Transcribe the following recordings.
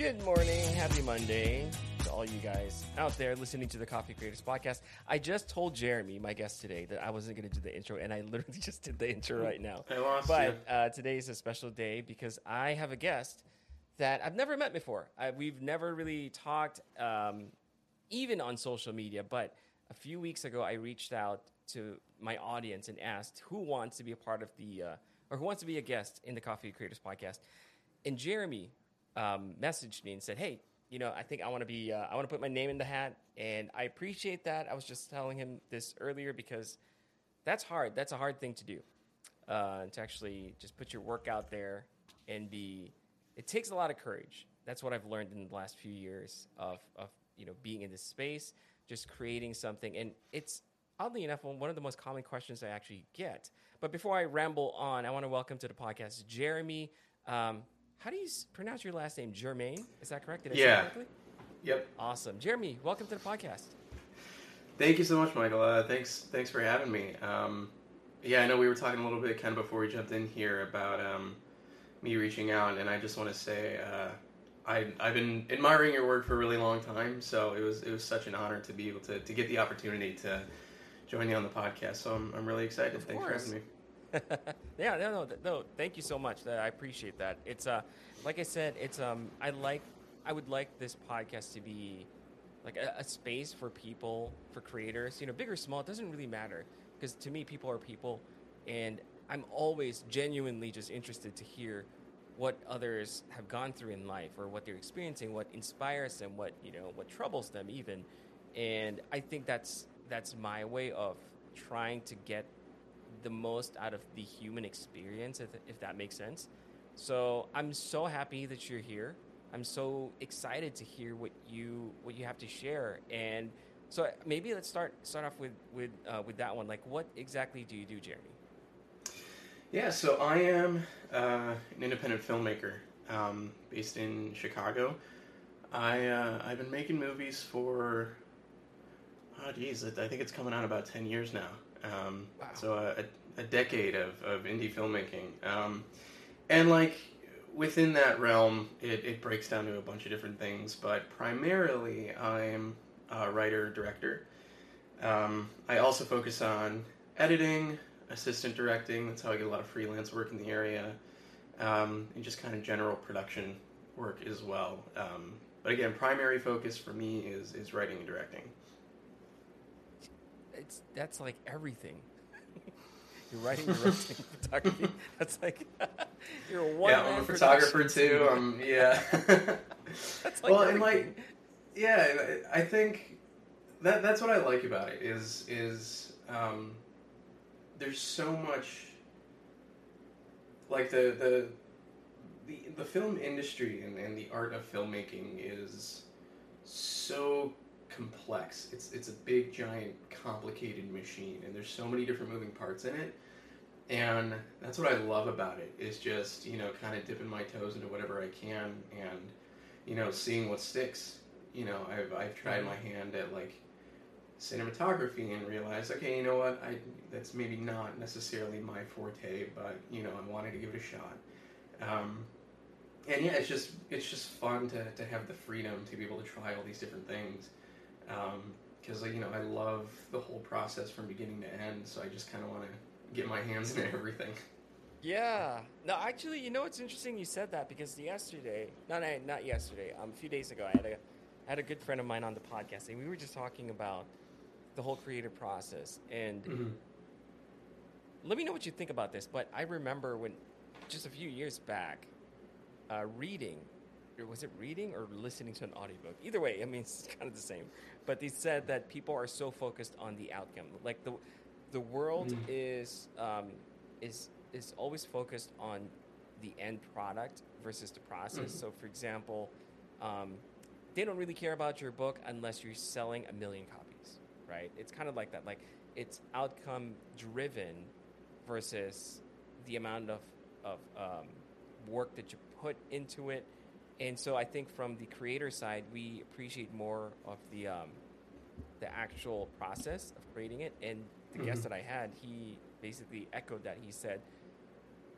Good morning. Happy Monday to all you guys out there listening to the Coffee Creators Podcast. I just told Jeremy, my guest today, that I wasn't going to do the intro, and I literally just did the intro right now. I lost but you. uh, today is a special day because I have a guest that I've never met before. I, we've never really talked, um, even on social media. But a few weeks ago, I reached out to my audience and asked who wants to be a part of the, uh, or who wants to be a guest in the Coffee Creators Podcast. And Jeremy um, messaged me and said, "Hey, you know, I think I want to be, uh, I want to put my name in the hat." And I appreciate that. I was just telling him this earlier because that's hard. That's a hard thing to do. Uh, to actually just put your work out there and be, it takes a lot of courage. That's what I've learned in the last few years of, of you know being in this space, just creating something. And it's oddly enough one of the most common questions I actually get. But before I ramble on, I want to welcome to the podcast Jeremy. Um, how do you s- pronounce your last name? Germain? Is that correct? Did I Yeah. correctly? Yep. Awesome. Jeremy, welcome to the podcast. Thank you so much, Michael. Uh, thanks, thanks for having me. Um, yeah, I know we were talking a little bit kind of before we jumped in here about um, me reaching out, and I just want to say uh, I, I've been admiring your work for a really long time. So it was it was such an honor to be able to, to get the opportunity to join you on the podcast. So I'm, I'm really excited. Of Thanks course. for having me. yeah, no, no, no. Thank you so much. I appreciate that. It's uh, like I said, it's um, I like, I would like this podcast to be like a, a space for people, for creators. You know, big or small, it doesn't really matter because to me, people are people, and I'm always genuinely just interested to hear what others have gone through in life or what they're experiencing, what inspires them, what you know, what troubles them even. And I think that's that's my way of trying to get the most out of the human experience, if, if that makes sense. So I'm so happy that you're here. I'm so excited to hear what you what you have to share. And so maybe let's start start off with with uh, with that one. Like, what exactly do you do, Jeremy? Yeah, so I am uh, an independent filmmaker um, based in Chicago. I uh, I've been making movies for oh geez, I think it's coming out about ten years now. Um, Wow. So a, a decade of, of indie filmmaking, um, and like within that realm, it, it breaks down to a bunch of different things. But primarily, I'm a writer director. Um, I also focus on editing, assistant directing. That's how I get a lot of freelance work in the area, um, and just kind of general production work as well. Um, but again, primary focus for me is is writing and directing. It's that's like everything. you're writing, directing, photography. That's like you're a one. yeah, I'm a photographer too. Um, yeah. That's like well, and everything. like, yeah, I I think that that's what I like about it is is um, there's so much like the the the, the film industry and, and the art of filmmaking is so complex. It's it's a big, giant, complicated machine, and there's so many different moving parts in it. And that's what I love about it is just you know kind of dipping my toes into whatever I can and you know seeing what sticks. You know I've I've tried my hand at like cinematography and realized okay you know what I that's maybe not necessarily my forte but you know I wanted to give it a shot. Um, and yeah, it's just it's just fun to, to have the freedom to be able to try all these different things because you know I love the whole process from beginning to end. So I just kind of want to get my hands in everything. Yeah. No, actually, you know what's interesting? You said that because yesterday, not not yesterday, um, a few days ago, I had a I had a good friend of mine on the podcast, and we were just talking about the whole creative process. And let me know what you think about this. But I remember when just a few years back, uh, reading, or was it reading or listening to an audiobook? Either way, I mean, it's kind of the same. But they said that people are so focused on the outcome, like the the world Mm. is um, is is always focused on the end product versus the process. Mhm. So, for example, um, they don't really care about your book unless you're selling a million copies, right? It's kind of like that. Like it's outcome driven versus the amount of of um, work that you put into it. And so, I think from the creator side, we appreciate more of the um, the actual process of creating it. And the guest Mhm. that I had, he basically echoed that. He said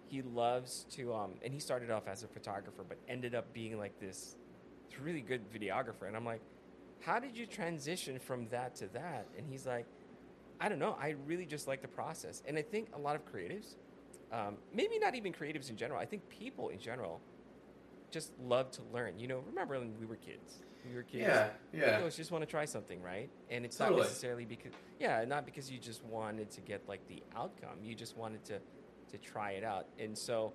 he loves to, um, and he started off as a photographer, but ended up being like this really good videographer. And I'm like, how did you transition from that to that? And he's like, I don't know. I really just like the process. And I think a lot of creatives, um, maybe not even creatives in general, I think people in general just love to learn. You know, remember when we were kids? We were kids. Yeah, yeah. You always just want to try something, right? And it's Totally. not necessarily because, yeah, not because you just wanted to get like the outcome. You just wanted to to try it out. And so,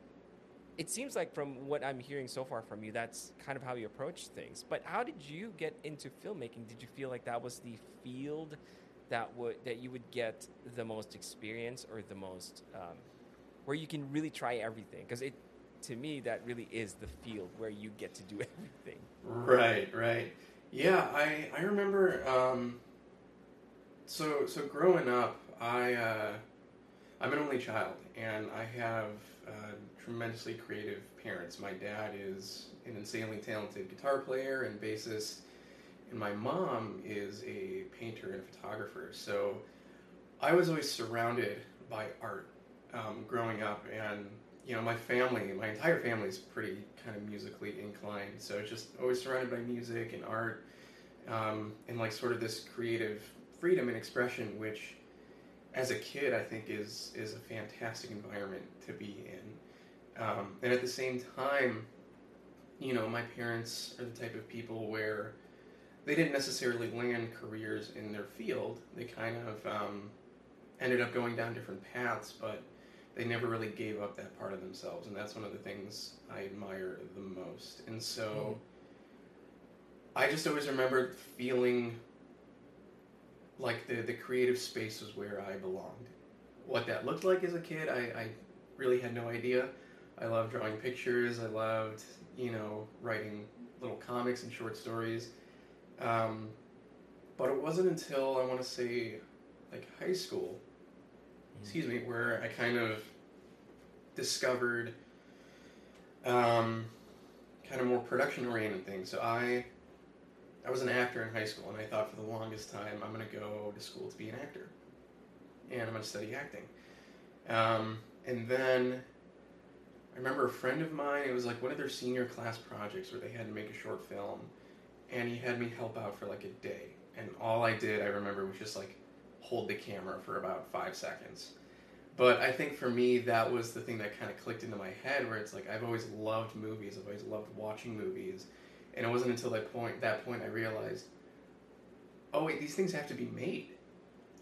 it seems like from what I'm hearing so far from you, that's kind of how you approach things. But how did you get into filmmaking? Did you feel like that was the field that would that you would get the most experience or the most um, where you can really try everything? Because it, to me, that really is the field where you get to do everything. Right, right. Yeah, I I remember. Um, so so growing up, I uh, I'm an only child, and I have uh, tremendously creative parents. My dad is an insanely talented guitar player and bassist, and my mom is a painter and photographer. So I was always surrounded by art um, growing up, and you know, my family, my entire family is pretty kind of musically inclined. So just always surrounded by music and art, um, and like sort of this creative freedom and expression, which, as a kid, I think is is a fantastic environment to be in. Um, and at the same time, you know, my parents are the type of people where they didn't necessarily land careers in their field. They kind of um, ended up going down different paths, but they never really gave up that part of themselves, and that's one of the things I admire the most. And so, I just always remember feeling like the the creative space was where I belonged. What that looked like as a kid, I, I really had no idea. I loved drawing pictures. I loved, you know, writing little comics and short stories. Um, but it wasn't until I want to say, like high school, excuse me, where I kind of discovered um, kind of more production oriented things. So I I was an actor in high school, and I thought for the longest time I'm going to go to school to be an actor, and I'm going to study acting. Um, and then I remember a friend of mine. It was like one of their senior class projects where they had to make a short film, and he had me help out for like a day. And all I did, I remember, was just like hold the camera for about five seconds. But I think for me, that was the thing that kind of clicked into my head, where it's like I've always loved movies. I've always loved watching movies, and it wasn't until that point that point I realized, oh wait, these things have to be made.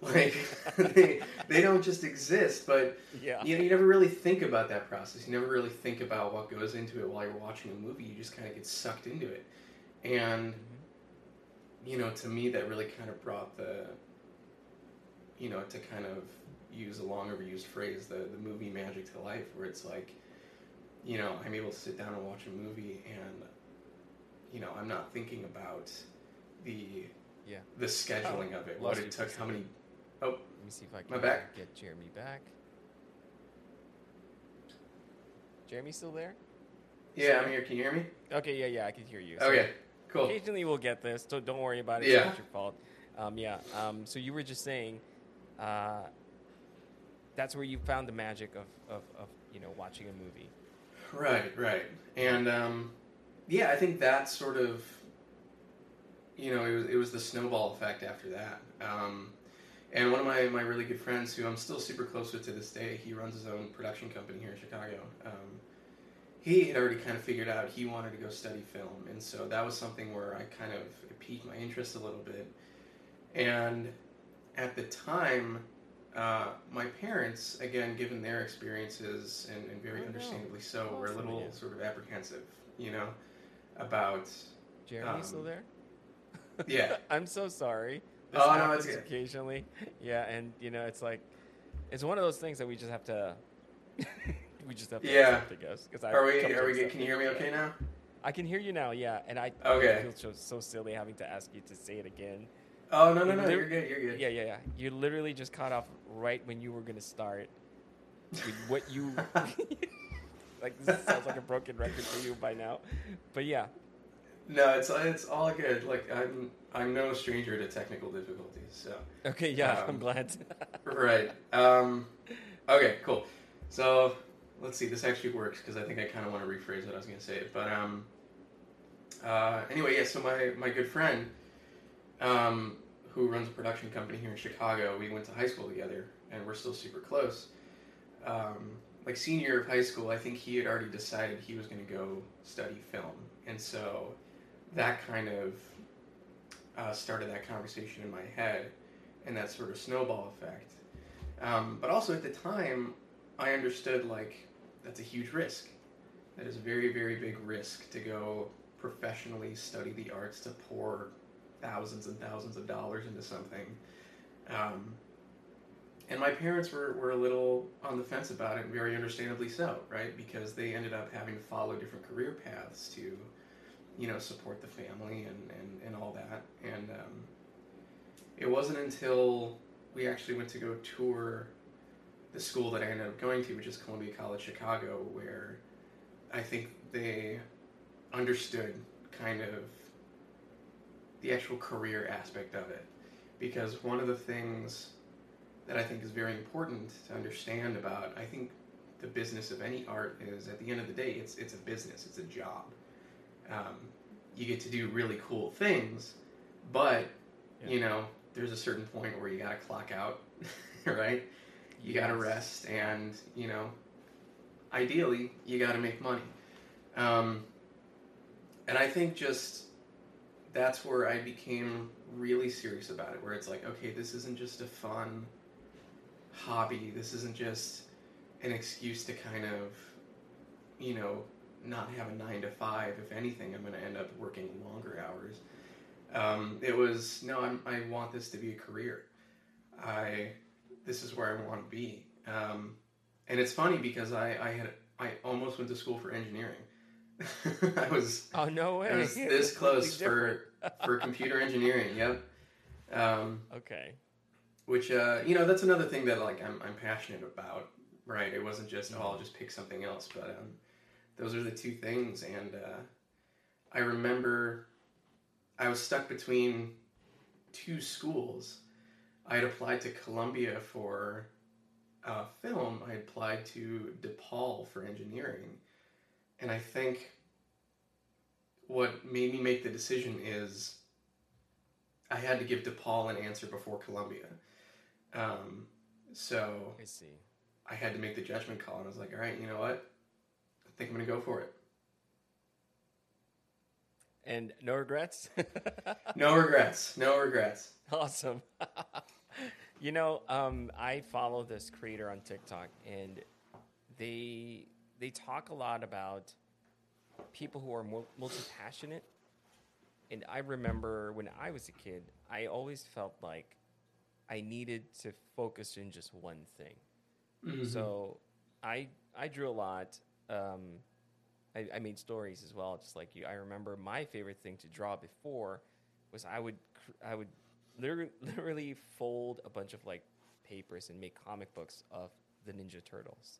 Like they they don't just exist, but Yeah. you know, you never really think about that process. You never really think about what goes into it while you're watching a movie. You just kind of get sucked into it, and Mhm. you know, to me, that really kind of brought the, you know, to kind of use a long overused phrase, the the movie magic to life, where it's like, you know, I'm able to sit down and watch a movie, and you know, I'm not thinking about the Yeah. the scheduling of it, Oh, what it took, how many. Oh, let me see if I can back. get Jeremy back. Jeremy still there? Yeah, I'm here. Can you hear me? Okay, yeah, yeah, I can hear you. So Okay, cool. Occasionally we'll get this, so don't worry about it. Yeah. It's not your fault. Um, yeah. Um, so you were just saying, uh, that's where you found the magic of, of, of you know watching a movie. Right, right. And um, yeah, I think that sort of, you know, it was, it was the snowball effect after that. Um, and one of my, my really good friends, who I'm still super close with to this day, he runs his own production company here in Chicago. Um, he had already kind of figured out he wanted to go study film. And so that was something where I kind of piqued my interest a little bit. And at the time, uh, my parents, again, given their experiences, and, and very Oh, no. understandably so, Oh, were a little familiar. sort of apprehensive, you know, about. Jeremy still Um, there? yeah. I'm so sorry. Oh, no, it's good. occasionally. Yeah, and you know, it's like it's one of those things that we just have to we just have to Yeah. accept, I guess. 'cause I've Are we? Are we? good? Can you hear me okay now? I can hear you now, yeah, and I Okay. feel so, so silly having to ask you to say it again. Oh no no no! You're good. You're good. Yeah, yeah, yeah. You literally just cut off right when you were gonna start with what you like. This sounds like a broken record for you by now, but yeah, No, it's it's all good. Like I'm I'm no stranger to technical difficulties. So okay, yeah. I'm Um, glad. right. Um, okay. Cool. So let's see. This actually works because I think I kind of want to rephrase what I was going to say. But um, uh, anyway, yeah. So my my good friend, um, who runs a production company here in Chicago, we went to high school together, and we're still super close. Um, like senior year of high school, I think he had already decided he was going to go study film, and so that kind of uh, started that conversation in my head, and that sort of snowball effect. Um, but also at the time, I understood like that's a huge risk. That is a very very big risk to go professionally study the arts to pour thousands and thousands of dollars into something. Um, and my parents were, were a little on the fence about it, very understandably so, right? Because they ended up having to follow different career paths to, you know, support the family and, and, and all that. And um, it wasn't until we actually went to go tour the school that I ended up going to, which is Columbia College Chicago, where I think they understood kind of the actual career aspect of it. Because one of the things that I think is very important to understand about, I think the business of any art is at the end of the day, it's, it's a business, it's a job. Um, you get to do really cool things, but, yeah. you know, there's a certain point where you got to clock out, right? You yes. got to rest, and, you know, ideally, you got to make money. Um, and I think just that's where I became really serious about it, where it's like, okay, this isn't just a fun hobby. This isn't just an excuse to kind of, you know, not have a nine to five. If anything, I'm going to end up working longer hours. Um, it was no, I'm, i want this to be a career. I this is where I want to be. Um, and it's funny because I, I had I almost went to school for engineering. I was oh no way! I was this close for for computer engineering. Yep. Um, okay. Which uh, you know that's another thing that like I'm I'm passionate about. Right. It wasn't just oh I'll just pick something else, but um, those are the two things. And uh, I remember I was stuck between two schools. I had applied to Columbia for uh, film. I had applied to DePaul for engineering and I think what made me make the decision is I had to give DePaul an answer before Columbia. Um, so I see. I had to make the judgment call, and I was like, all right, you know what? I think I'm going to go for it. And no regrets? no regrets. No regrets. Awesome. you know, um, I follow this creator on TikTok, and they they talk a lot about people who are multi passionate. And I remember when I was a kid, I always felt like I needed to focus in just one thing. Mm-hmm. So I I drew a lot. Um, I, I, made stories as well, just like you. I remember my favorite thing to draw before was I would I would literally, literally fold a bunch of like papers and make comic books of the Ninja Turtles.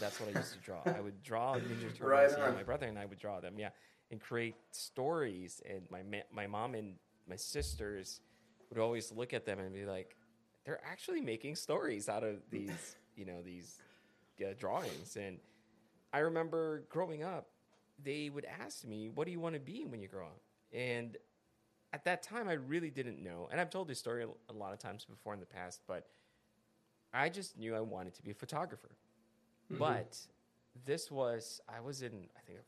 That's what I used to draw. I would draw Ninja Turtles. Right my brother and I would draw them. Yeah, and create stories. And my ma- my mom and my sisters would always look at them and be like, "They're actually making stories out of these, you know, these uh, drawings." And I remember growing up, they would ask me, "What do you want to be when you grow up?" And at that time, I really didn't know. And I've told this story a lot of times before in the past, but I just knew I wanted to be a photographer. Mm-hmm. But this was, I was in, I think, a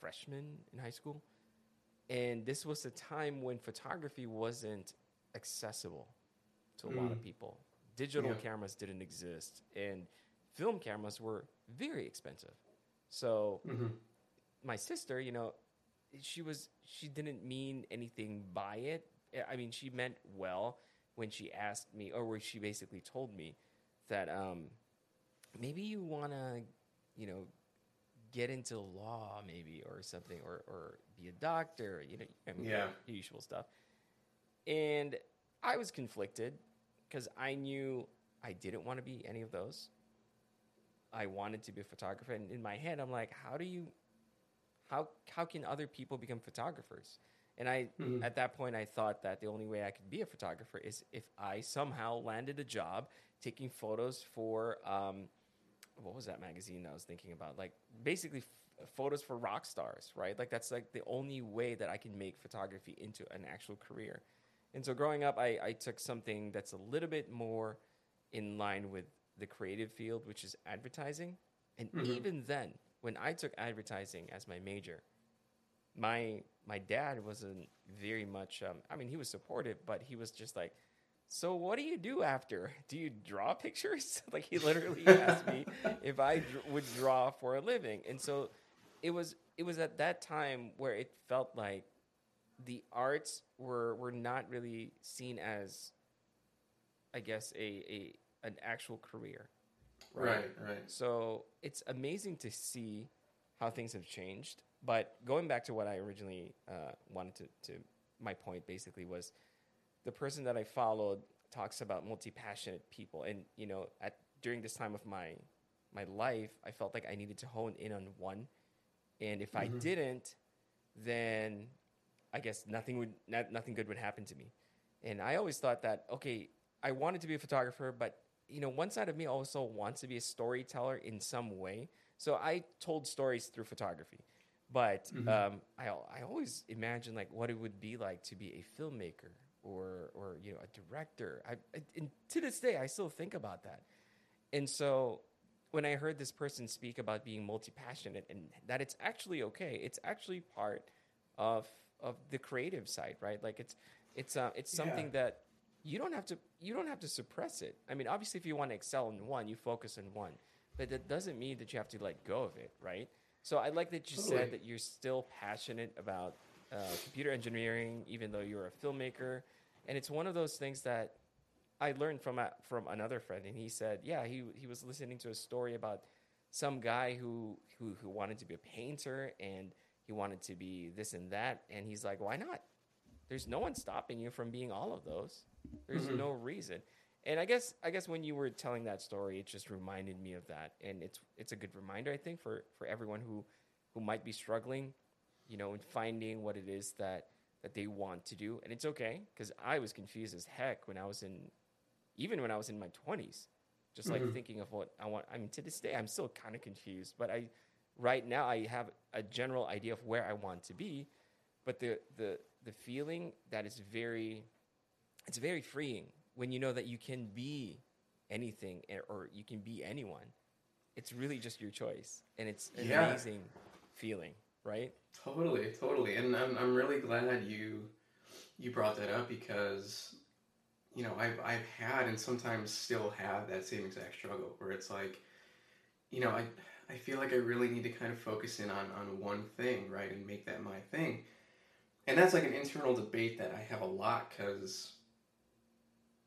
freshman in high school. And this was a time when photography wasn't accessible to a mm. lot of mm. people. Digital yeah. cameras didn't exist, and film cameras were very expensive. So, mm-hmm. my sister, you know, she was she didn't mean anything by it. I mean, she meant well when she asked me, or where she basically told me that um, maybe you want to, you know, get into law maybe or something or, or be a doctor, you know, I mean, yeah. the usual stuff. And I was conflicted because I knew I didn't want to be any of those. I wanted to be a photographer. And in my head, I'm like, how do you, how, how can other people become photographers? And I, mm-hmm. at that point, I thought that the only way I could be a photographer is if I somehow landed a job taking photos for um, what was that magazine I was thinking about? Like basically f- photos for rock stars, right? Like that's like the only way that I can make photography into an actual career. And so growing up, I, I took something that's a little bit more in line with the creative field, which is advertising. And even then, when I took advertising as my major, my my dad wasn't very much. Um, I mean, he was supportive, but he was just like, "So what do you do after? Do you draw pictures?" like he literally asked me if I dr- would draw for a living, and so it was it was at that time where it felt like the arts were were not really seen as, I guess, a a an actual career. Right, right. So it's amazing to see how things have changed. But going back to what I originally uh, wanted to, to, my point basically was the person that I followed talks about multi passionate people, and you know, at during this time of my my life, I felt like I needed to hone in on one, and if I didn't, then I guess nothing would not, nothing good would happen to me. And I always thought that okay, I wanted to be a photographer, but you know, one side of me also wants to be a storyteller in some way. So I told stories through photography, but um, I I always imagined like what it would be like to be a filmmaker or or you know a director. I, I and to this day I still think about that. And so when I heard this person speak about being multi passionate and that it's actually okay, it's actually part of of the creative side, right? Like it's it's uh, it's something Yeah. that you don't have to you don't have to suppress it. I mean, obviously, if you want to excel in one, you focus on one, but that doesn't mean that you have to let go of it, right? So I like that you Totally. said that you're still passionate about uh, computer engineering, even though you're a filmmaker, and it's one of those things that I learned from a, from another friend, and he said, yeah, he he was listening to a story about some guy who who who wanted to be a painter and he wanted to be this and that, and he's like, why not? There's no one stopping you from being all of those. There's no reason. And I guess I guess when you were telling that story, it just reminded me of that, and it's it's a good reminder, I think, for for everyone who who might be struggling, you know, and finding what it is that that they want to do, and it's okay because I was confused as heck when I was in, even when I was in my twenties, just like thinking of what I want. I mean, to this day, I'm still kind of confused, but I right now I have a general idea of where I want to be, but the the the feeling that is very it's very freeing when you know that you can be anything eh, or you can be anyone. It's really just your choice, and it's an Yeah. amazing feeling, right? Totally, totally, and I'm I'm really glad you you brought that up because you know I've I've had and sometimes still have that same exact struggle where it's like you know I I feel like I really need to kind of focus in on on one thing right and make that my thing, and that's like an internal debate that I have a lot because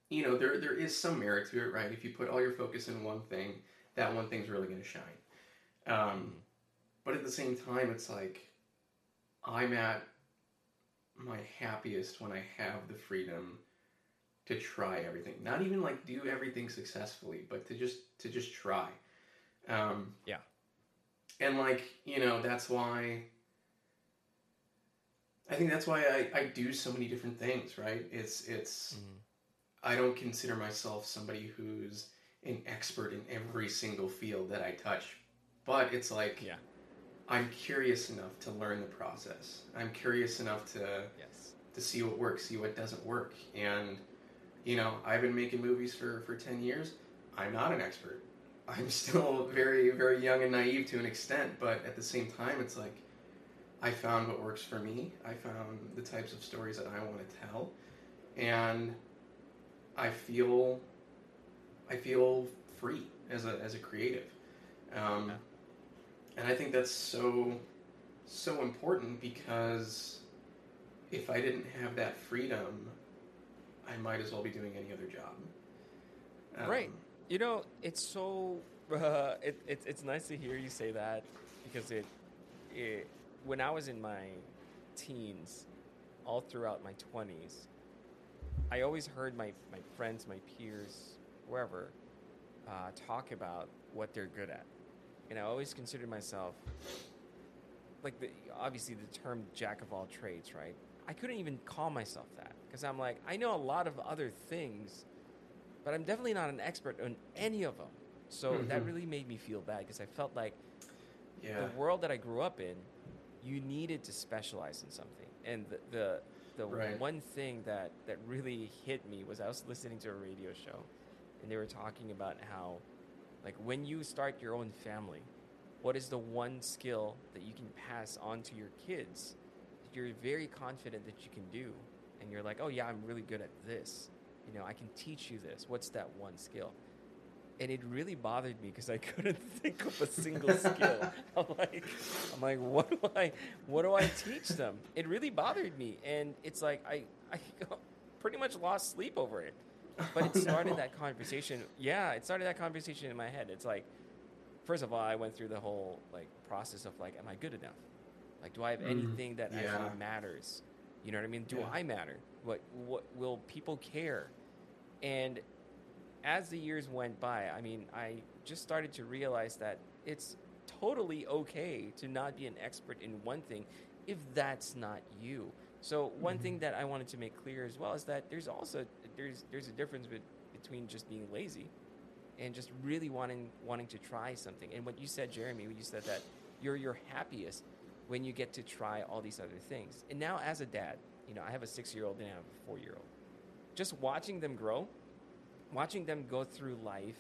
you know there there is some merit to it right if you put all your focus in one thing that one thing's really going to shine. Um, but at the same time, it's like I'm at my happiest when I have the freedom to try everything. Not even like do everything successfully, but to just to just try. Um, Yeah. And like you know, that's why. I think that's why I, I do so many different things, right? It's it's I don't consider myself somebody who's an expert in every single field that I touch. But it's like Yeah. I'm curious enough to learn the process. I'm curious enough to Yes. to see what works, see what doesn't work. And you know, I've been making movies for for 10 years. I'm not an expert. I'm still very very young and naive to an extent, but at the same time it's like I found what works for me. I found the types of stories that I want to tell. And I feel I feel free as a as a creative. Um, and I think that's so so important because if I didn't have that freedom, I might as well be doing any other job. Um, Right. You know, it's so. Uh, it, it, it's nice to hear you say that because it, it. When I was in my teens, all throughout my 20s, I always heard my, my friends, my peers, wherever, uh, talk about what they're good at. And I always considered myself, like, the, obviously, the term jack of all trades, right? I couldn't even call myself that because I'm like, I know a lot of other things but I'm definitely not an expert on any of them. So that Mhm. really made me feel bad because I felt like Yeah. the world that I grew up in, you needed to specialize in something. And the the, the Right. one thing that that really hit me was I was listening to a radio show, and they were talking about how, like, when you start your own family, what is the one skill that you can pass on to your kids that you're very confident that you can do, and you're like, oh yeah, I'm really good at this. You know, I can teach you this. What's that one skill? and it really bothered me because I couldn't think of a single skill. I'm like, I'm like, what do I, what do I teach them? It really bothered me, and it's like I, I pretty much lost sleep over it. But it started no. that conversation. Yeah, it started that conversation in my head. It's like, first of all, I went through the whole like process of like, am I good enough? Like, do I have Mm, anything that yeah. actually matters? You know what I mean? Do Yeah. I matter? What, what will people care? And as the years went by, I mean, I just started to realize that it's totally okay to not be an expert in one thing if that's not you. So one thing that I wanted to make clear as well is that there's also there's there's a difference bet- between just being lazy and just really wanting wanting to try something. And what you said, Jeremy, when you said that you're your happiest when you get to try all these other things. And now as a dad, you know, I have a 6-year-old and I have a 4-year-old. Just watching them grow watching them go through life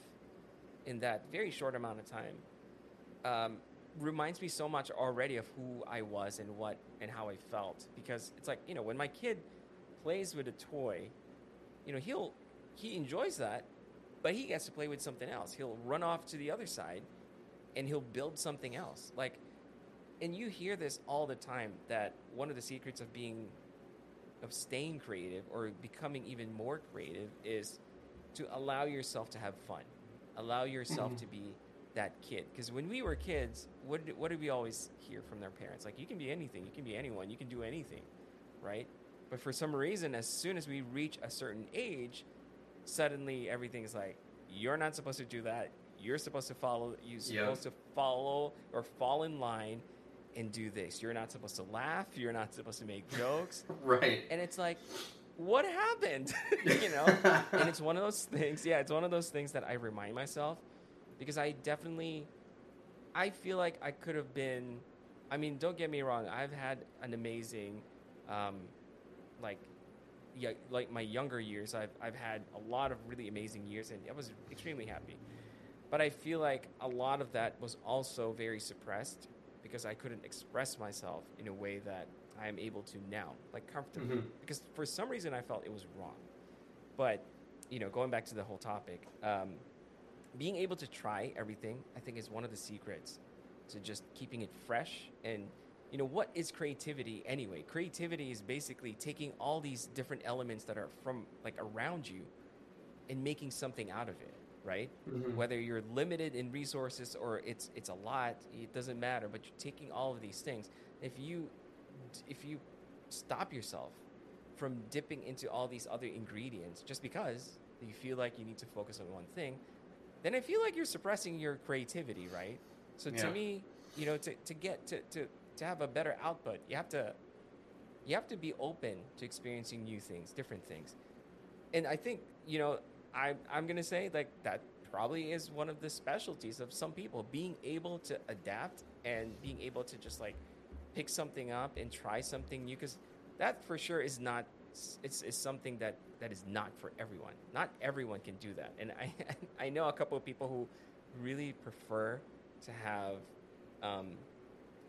in that very short amount of time um, reminds me so much already of who I was and what and how I felt because it's like you know when my kid plays with a toy, you know he'll he enjoys that, but he gets to play with something else. He'll run off to the other side, and he'll build something else. Like, and you hear this all the time that one of the secrets of being of staying creative or becoming even more creative is to allow yourself to have fun, allow yourself Mhm. to be that kid. Because when we were kids, what did, what did we always hear from their parents? Like, you can be anything, you can be anyone, you can do anything, right? But for some reason, as soon as we reach a certain age, suddenly everything's like, you're not supposed to do that. You're supposed to follow. You're Yeah. supposed to follow or fall in line and do this. You're not supposed to laugh. You're not supposed to make jokes Right. and it's like what happened you know and it's one of those things yeah it's one of those things that i remind myself because i definitely i feel like i could have been i mean don't get me wrong i've had an amazing um like yeah like my younger years i've i've had a lot of really amazing years and i was extremely happy but i feel like a lot of that was also very suppressed because i couldn't express myself in a way that i am able to now like comfortably Mhm. because for some reason I felt it was wrong. But you know, going back to the whole topic, um, being able to try everything, I think, is one of the secrets to just keeping it fresh. And you know, what is creativity anyway? Creativity is basically taking all these different elements that are from like around you and making something out of it, right? Mhm. Whether you're limited in resources or it's it's a lot, it doesn't matter. But you're taking all of these things. If you if you stop yourself from dipping into all these other ingredients just because you feel like you need to focus on one thing, then I feel like you're suppressing your creativity, right? So to me, you know, to, to get to, to, to have a better output, you have to you have to be open to experiencing new things, different things. And I think, you know, I I'm gonna say like that probably is one of the specialties of some people, being able to adapt and being able to just like pick something up and try something new because that for sure is not it's, it's something that that is not for everyone not everyone can do that and i i know a couple of people who really prefer to have um,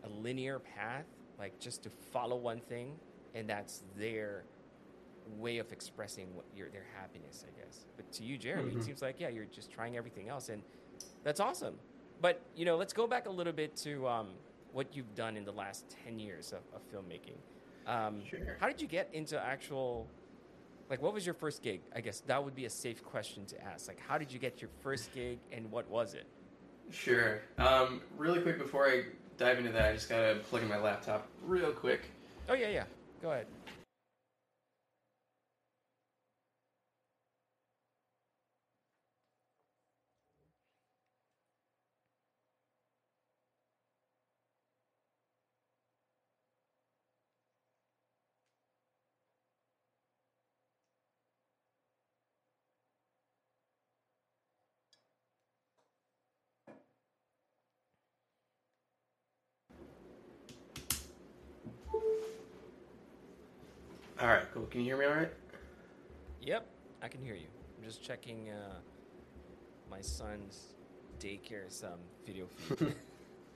a linear path like just to follow one thing and that's their way of expressing what your their happiness i guess but to you jeremy it Mhm. seems like yeah you're just trying everything else and that's awesome but you know let's go back a little bit to um, what you've done in the last 10 years of, of filmmaking um, Sure. how did you get into actual like what was your first gig i guess that would be a safe question to ask like how did you get your first gig and what was it Sure. Um, really quick before I dive into that, I just gotta plug in my laptop real quick. oh yeah yeah go ahead Can you hear me all right? Yep, I can hear you. I'm just checking uh, my son's daycare some video feed.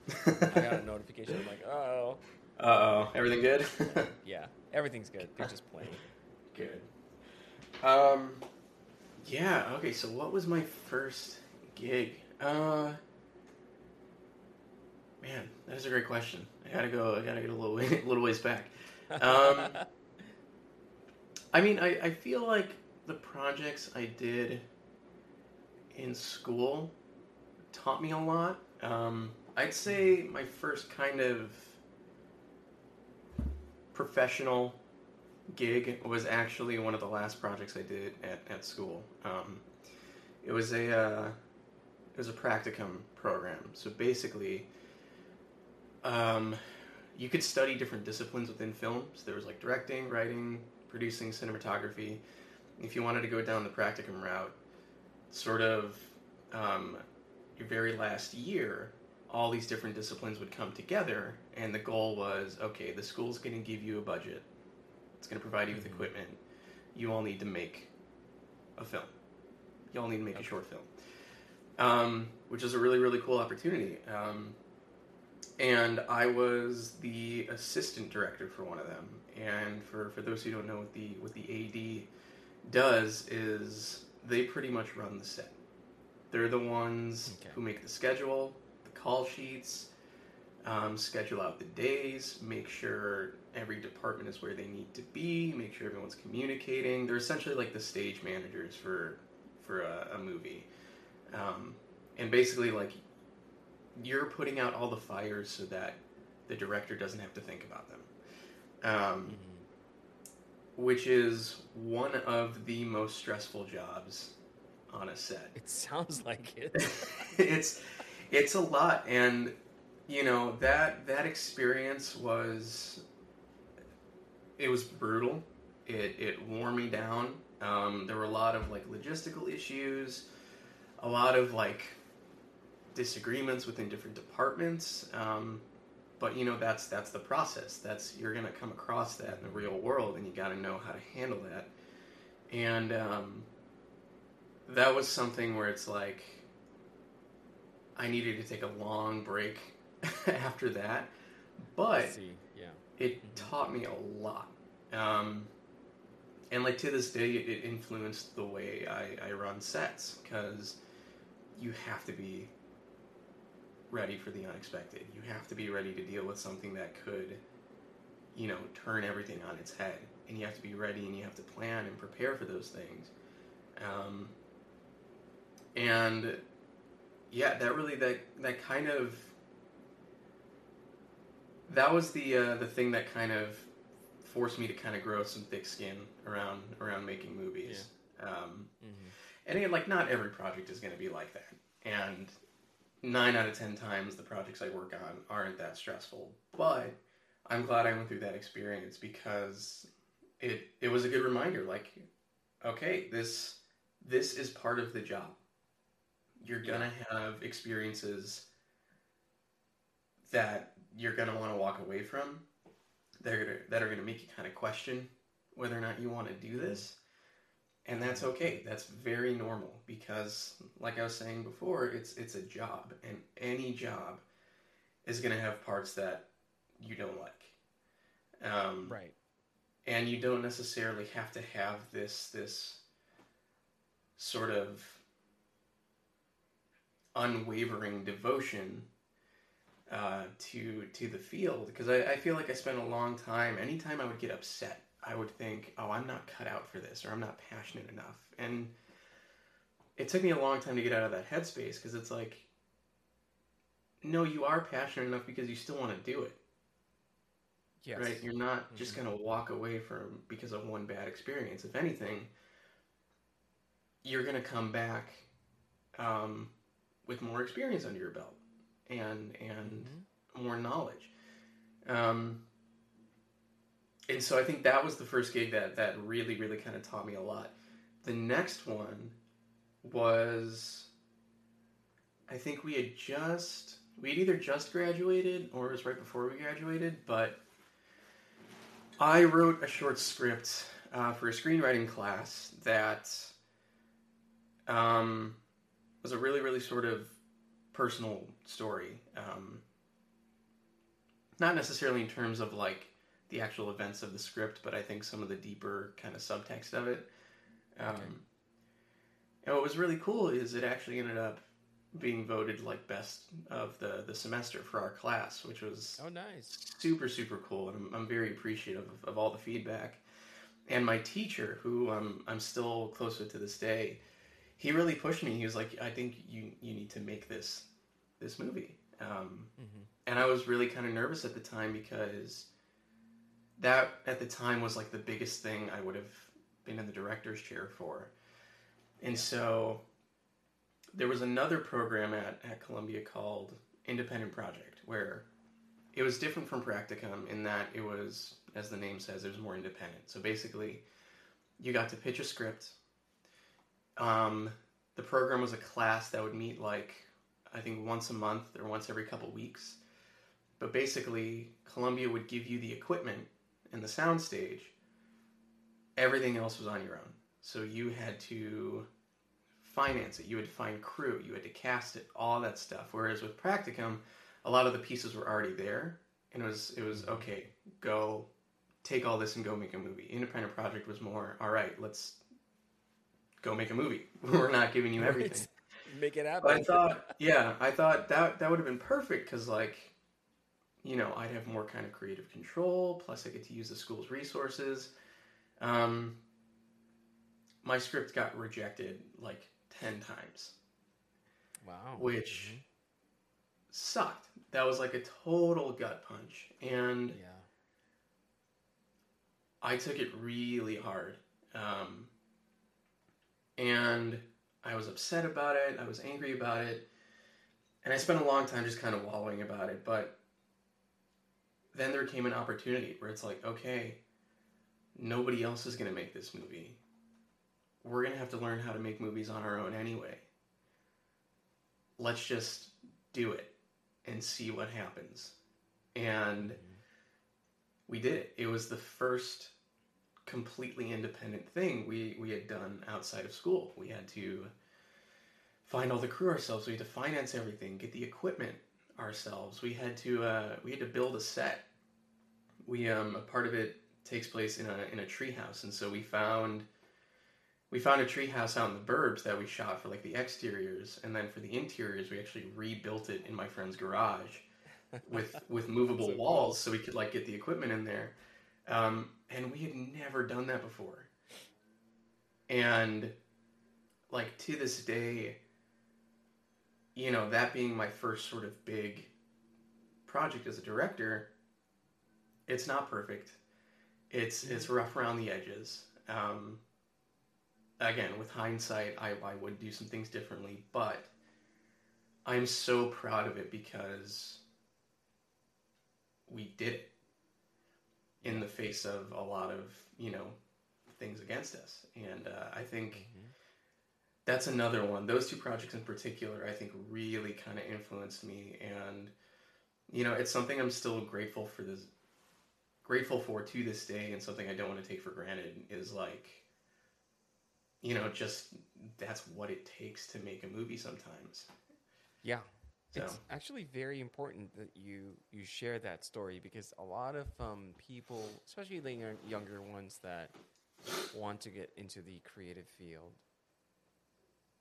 I got a notification. I'm like, oh, Uh oh. Everything good? yeah, everything's good. They're just playing. good. Um, yeah. Okay. So, what was my first gig? Uh, man, that is a great question. I gotta go. I gotta get a little way, little ways back. Um, I mean, I, I feel like the projects I did in school taught me a lot. Um, I'd say my first kind of professional gig was actually one of the last projects I did at, at school. Um, it was a uh, it was a practicum program. So basically, um, you could study different disciplines within film. So there was like directing, writing, producing, cinematography. If you wanted to go down the practicum route, sort of um, your very last year, all these different disciplines would come together, and the goal was okay, the school's going to give you a budget, it's going to provide you with Mhm. equipment. You all need to make a film. You all need to make a short film, um, which is a really really cool opportunity. Um, and I was the assistant director for one of them. And for, for those who don't know what the what the AD does is they pretty much run the set. They're the ones Okay. who make the schedule, the call sheets, um, schedule out the days, make sure every department is where they need to be, make sure everyone's communicating. They're essentially like the stage managers for for a, a movie, um, and basically like you're putting out all the fires so that the director doesn't have to think about them. Um, Mhm. which is one of the most stressful jobs on a set. It sounds like it. it's it's a lot and you know that that experience was it was brutal it it wore me down um, there were a lot of like logistical issues a lot of like disagreements within different departments um, but you know that's that's the process that's you're gonna come across that in the real world and you got to know how to handle that and um, that was something where it's like I needed to take a long break after that, but See, yeah. it Mhm. taught me a lot. Um, and like to this day, it influenced the way I, I run sets because you have to be ready for the unexpected. You have to be ready to deal with something that could, you know, turn everything on its head. And you have to be ready and you have to plan and prepare for those things. Um, and yeah, that really that that kind of that was the uh, the thing that kind of forced me to kind of grow some thick skin around around making movies. Um, hmm and again, like not every project is going to be like that, and nine out of ten times the projects I work on aren't that stressful. But I'm glad I went through that experience because it it was a good reminder. Like, okay, this this is part of the job. You're gonna have experiences that you're gonna want to walk away from. They're gonna, that are gonna make you kind of question whether or not you want to do this and that's okay that's very normal because like i was saying before it's it's a job and any job is going to have parts that you don't like um, Right. and you don't necessarily have to have this this sort of unwavering devotion uh, to to the field because I, I feel like I spent a long time. Anytime I would get upset, I would think, "Oh, I'm not cut out for this," or "I'm not passionate enough." And it took me a long time to get out of that headspace because it's like, no, you are passionate enough because you still want to do it, Yes. right? You're not just Mhm. gonna walk away from because of one bad experience. If anything, you're gonna come back um, with more experience under your belt and and Mhm. more knowledge. Um, and so I think that was the first gig that that really really kind of taught me a lot. The next one was I think we had just we had either just graduated or it was right before we graduated, but I wrote a short script uh, for a screenwriting class that um, was a really, really sort of personal story. Um, not necessarily in terms of like the actual events of the script, but I think some of the deeper kind of subtext of it. Um, Okay. And what was really cool is it actually ended up being voted like best of the the semester for our class, which was Oh, nice. super super cool and I'm, I'm very appreciative of, of all the feedback and my teacher who um, i'm still close with to this day he really pushed me he was like i think you you need to make this this movie um, hmm and i was really kind of nervous at the time because that at the time was like the biggest thing i would have been in the director's chair for. And so there was another program at, at columbia called independent project where it was different from practicum in that it was as the name says it was more independent. So basically you got to pitch a script. Um, the program was a class that would meet like i think once a month or once every couple weeks. But basically columbia would give you the equipment and the sound stage everything else was on your own. So you had to finance it. You had to find crew. You had to cast it all that stuff. Whereas with practicum a lot of the pieces were already there and it was it was mm-hmm. okay go take all this and go make a movie. Independent project was more all right let's go make a movie. We're not giving you everything. Right. Make it happen. but I thought, yeah, I thought that that would have been perfect because, like, you know, I'd have more kind of creative control. Plus, I get to use the school's resources. Um, my script got rejected like ten times, wow. which Mhm. sucked. That was like a total gut punch, and Yeah. I took it really hard. Um, and I was upset about it. I was angry about it. And I spent a long time just kind of wallowing about it. But then there came an opportunity where it's like, okay, nobody else is going to make this movie. We're going to have to learn how to make movies on our own anyway. Let's just do it and see what happens. And Mhm. we did it. It was the first completely independent thing we, we had done outside of school. We had to find all the crew ourselves. We had to finance everything, get the equipment ourselves. We had to uh, we had to build a set. We um, a part of it takes place in a in a treehouse, and so we found we found a treehouse out in the burbs that we shot for like the exteriors, and then for the interiors, we actually rebuilt it in my friend's garage with with movable So cool. walls so we could like get the equipment in there um, and we had never done that before and like to this day you know that being my first sort of big project as a director it's not perfect. It's it's rough around the edges. Um, again with hindsight I, I would do some things differently but i'm so proud of it because we did it in the face of a lot of you know things against us. And uh, i think Mhm. That's another one. Those two projects in particular i think really kind of influenced me and you know it's something i'm still grateful for this grateful for to this day and something i don't want to take for granted is like you know just that's what it takes to make a movie sometimes. Yeah. so. It's actually very important that you you share that story because a lot of um, people, especially the young- younger ones that want to get into the creative field,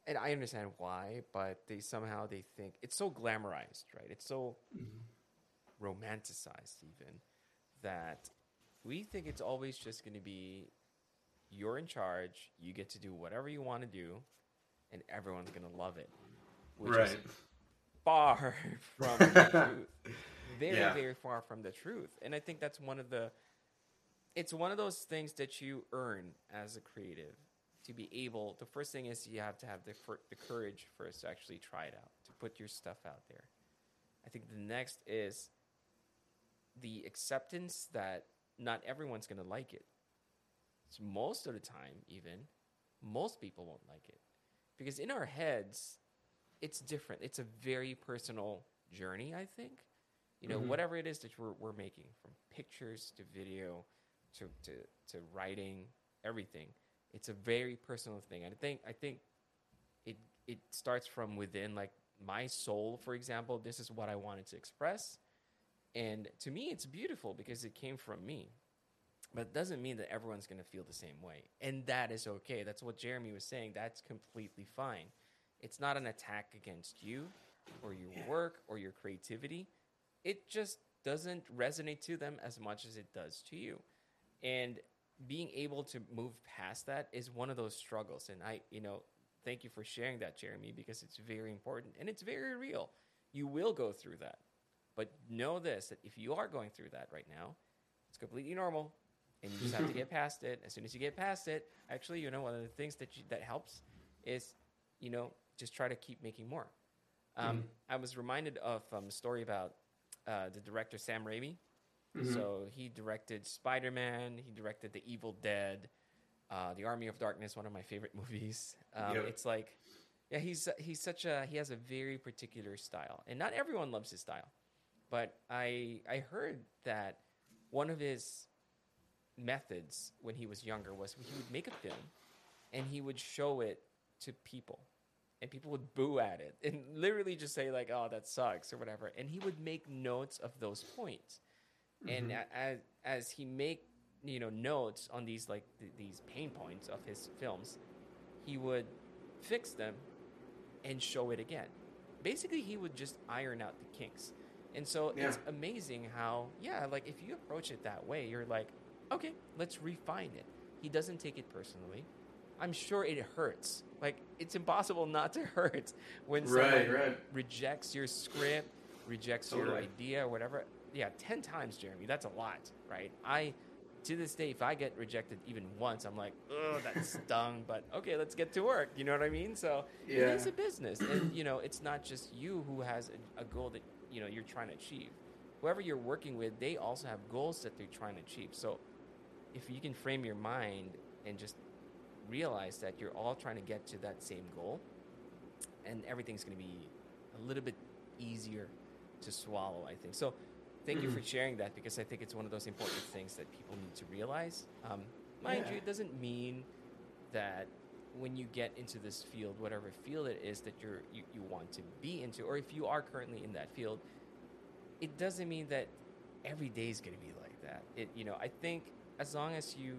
and I understand why, but they somehow they think it's so glamorized, right? It's so mm-hmm. romanticized even that we think it's always just going to be you're in charge, you get to do whatever you want to do, and everyone's going to love it. Which is right far from the truth. Very, Yeah. very far from the truth. And I think that's one of the it's one of those things that you earn as a creative to be able the first thing is you have to have the the courage first to actually try it out, to put your stuff out there. I think the next is the acceptance that not everyone's going to like it. So most of the time even most people won't like it. Because in our heads it's different. It's a very personal journey, I think. You know, Mhm. whatever it is that we're, we're making, from pictures to video to, to, to writing, everything. It's a very personal thing. And I think, I think it, it starts from within, like my soul, for example, this is what I wanted to express. And to me, it's beautiful because it came from me. But it doesn't mean that everyone's going to feel the same way. And that is okay. That's what Jeremy was saying. That's completely fine. It's not an attack against you or your Yeah. work or your creativity. It just doesn't resonate to them as much as it does to you. And being able to move past that is one of those struggles. And I, you know, thank you for sharing that, Jeremy, because it's very important and it's very real. You will go through that. But know this that if you are going through that right now, it's completely normal and you just have to get past it. As soon as you get past it, actually, you know, one of the things that you, that helps is, you know, just try to keep making more. Um, Mhm. I was reminded of um, a story about uh, the director Sam Raimi. Mhm. So he directed Spider Man. He directed The Evil Dead, uh, The Army of Darkness, one of my favorite movies. Um, Yep. It's like, yeah, he's he's such a he has a very particular style, and not everyone loves his style. But I I heard that one of his methods when he was younger was he would make a film, and he would show it to people, and people would boo at it and literally just say like, "Oh, that sucks" or whatever, and he would make notes of those points and Mhm. as as he make you know notes on these like th- these pain points of his films he would fix them and show it again. Basically he would just iron out the kinks. And so it's amazing how yeah like if you approach it that way you're like okay let's refine it. He doesn't take it personally. I'm sure it hurts. Like it's impossible not to hurt when Right, someone right. rejects your script, rejects your idea or whatever. Yeah, 10 times, Jeremy. That's a lot, right? I, to this day, if I get rejected even once, I'm like, oh, that stung, but okay, let's get to work. You know what I mean? So it Yeah. is a business. And, you know, it's not just you who has a, a goal that, you know, you're trying to achieve. Whoever you're working with, they also have goals that they're trying to achieve. So if you can frame your mind and just realize that you're all trying to get to that same goal, and everything's going to be a little bit easier to swallow, I think. So, thank you for sharing that because I think it's one of those important things that people need to realize. Um, mind you, it doesn't mean that when you get into this field, whatever field it is that you're you, you want to be into, or if you are currently in that field, it doesn't mean that every day is going to be like that. It you know I think as long as you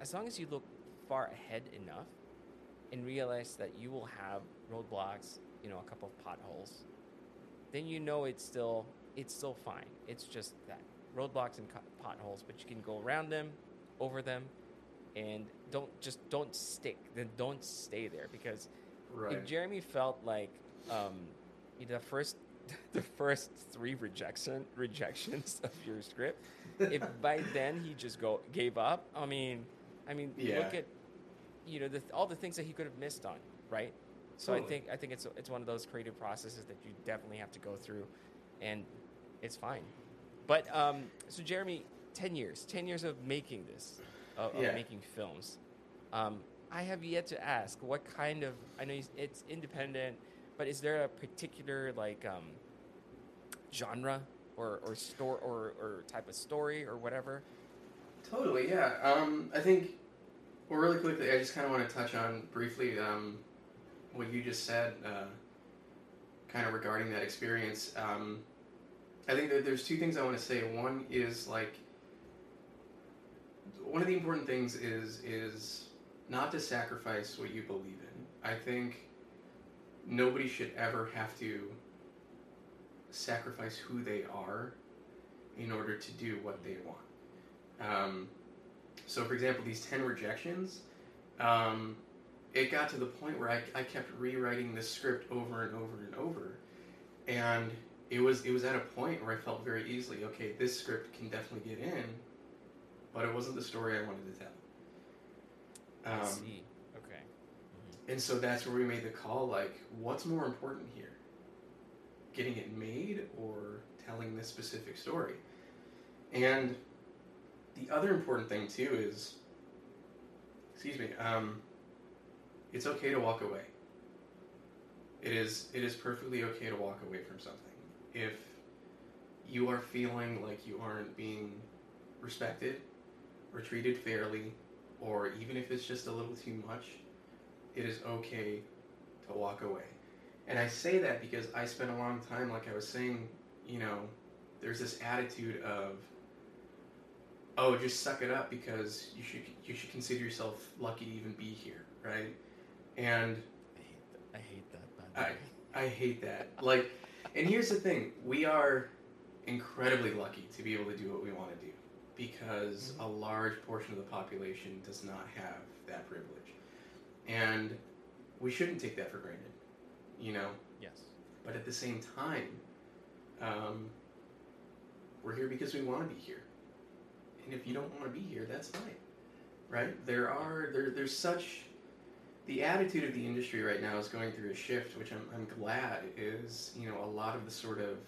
as long as you look far ahead enough and realize that you will have roadblocks, you know, a couple of potholes, then you know it's still it's still fine. It's just that roadblocks and potholes, but you can go around them, over them, and don't just don't stick. Then don't stay there because Right. if Jeremy felt like um, the first the first three rejection rejections of your script, if by then he just go gave up, I mean, I mean, Yeah. look at you know the, all the things that he could have missed on, right? So I think I think it's it's one of those creative processes that you definitely have to go through, and it's fine. But um, so Jeremy, ten years, ten years of making this, of, of making films. Um, I have yet to ask what kind of. I know it's independent, but is there a particular like um, genre or or store or, or type of story or whatever? Totally, yeah. Um, I think, well, really quickly, I just kind of want to touch on briefly um, what you just said, uh, kind of regarding that experience. Um, I think that there's two things I want to say. One is like, one of the important things is is not to sacrifice what you believe in. I think nobody should ever have to sacrifice who they are in order to do what they want. Um, so, for example, these 10 rejections, um, it got to the point where I, I kept rewriting the script over and over and over. And it was, it was at a point where I felt very easily, okay, this script can definitely get in, but it wasn't the story I wanted to tell. I Um, see. Okay. Mhm. and so that's where we made the call like, what's more important here? Getting it made or telling this specific story? And the other important thing too is, excuse me, um, it's okay to walk away. It is it is perfectly okay to walk away from something if you are feeling like you aren't being respected or treated fairly, or even if it's just a little too much, it is okay to walk away. And I say that because I spent a long time, like I was saying, you know, there's this attitude of, oh, just suck it up because you should you should consider yourself lucky to even be here, right? And I hate, th- I hate that. I. I hate that. Like, and here's the thing: we are incredibly lucky to be able to do what we want to do because a large portion of the population does not have that privilege, and we shouldn't take that for granted. You know, Yes. but at the same time, um, we're here because we want to be here. And if you don't want to be here, that's fine, right? There are there there's such the attitude of the industry right now is going through a shift, which I'm I'm glad is you know a lot of the sort of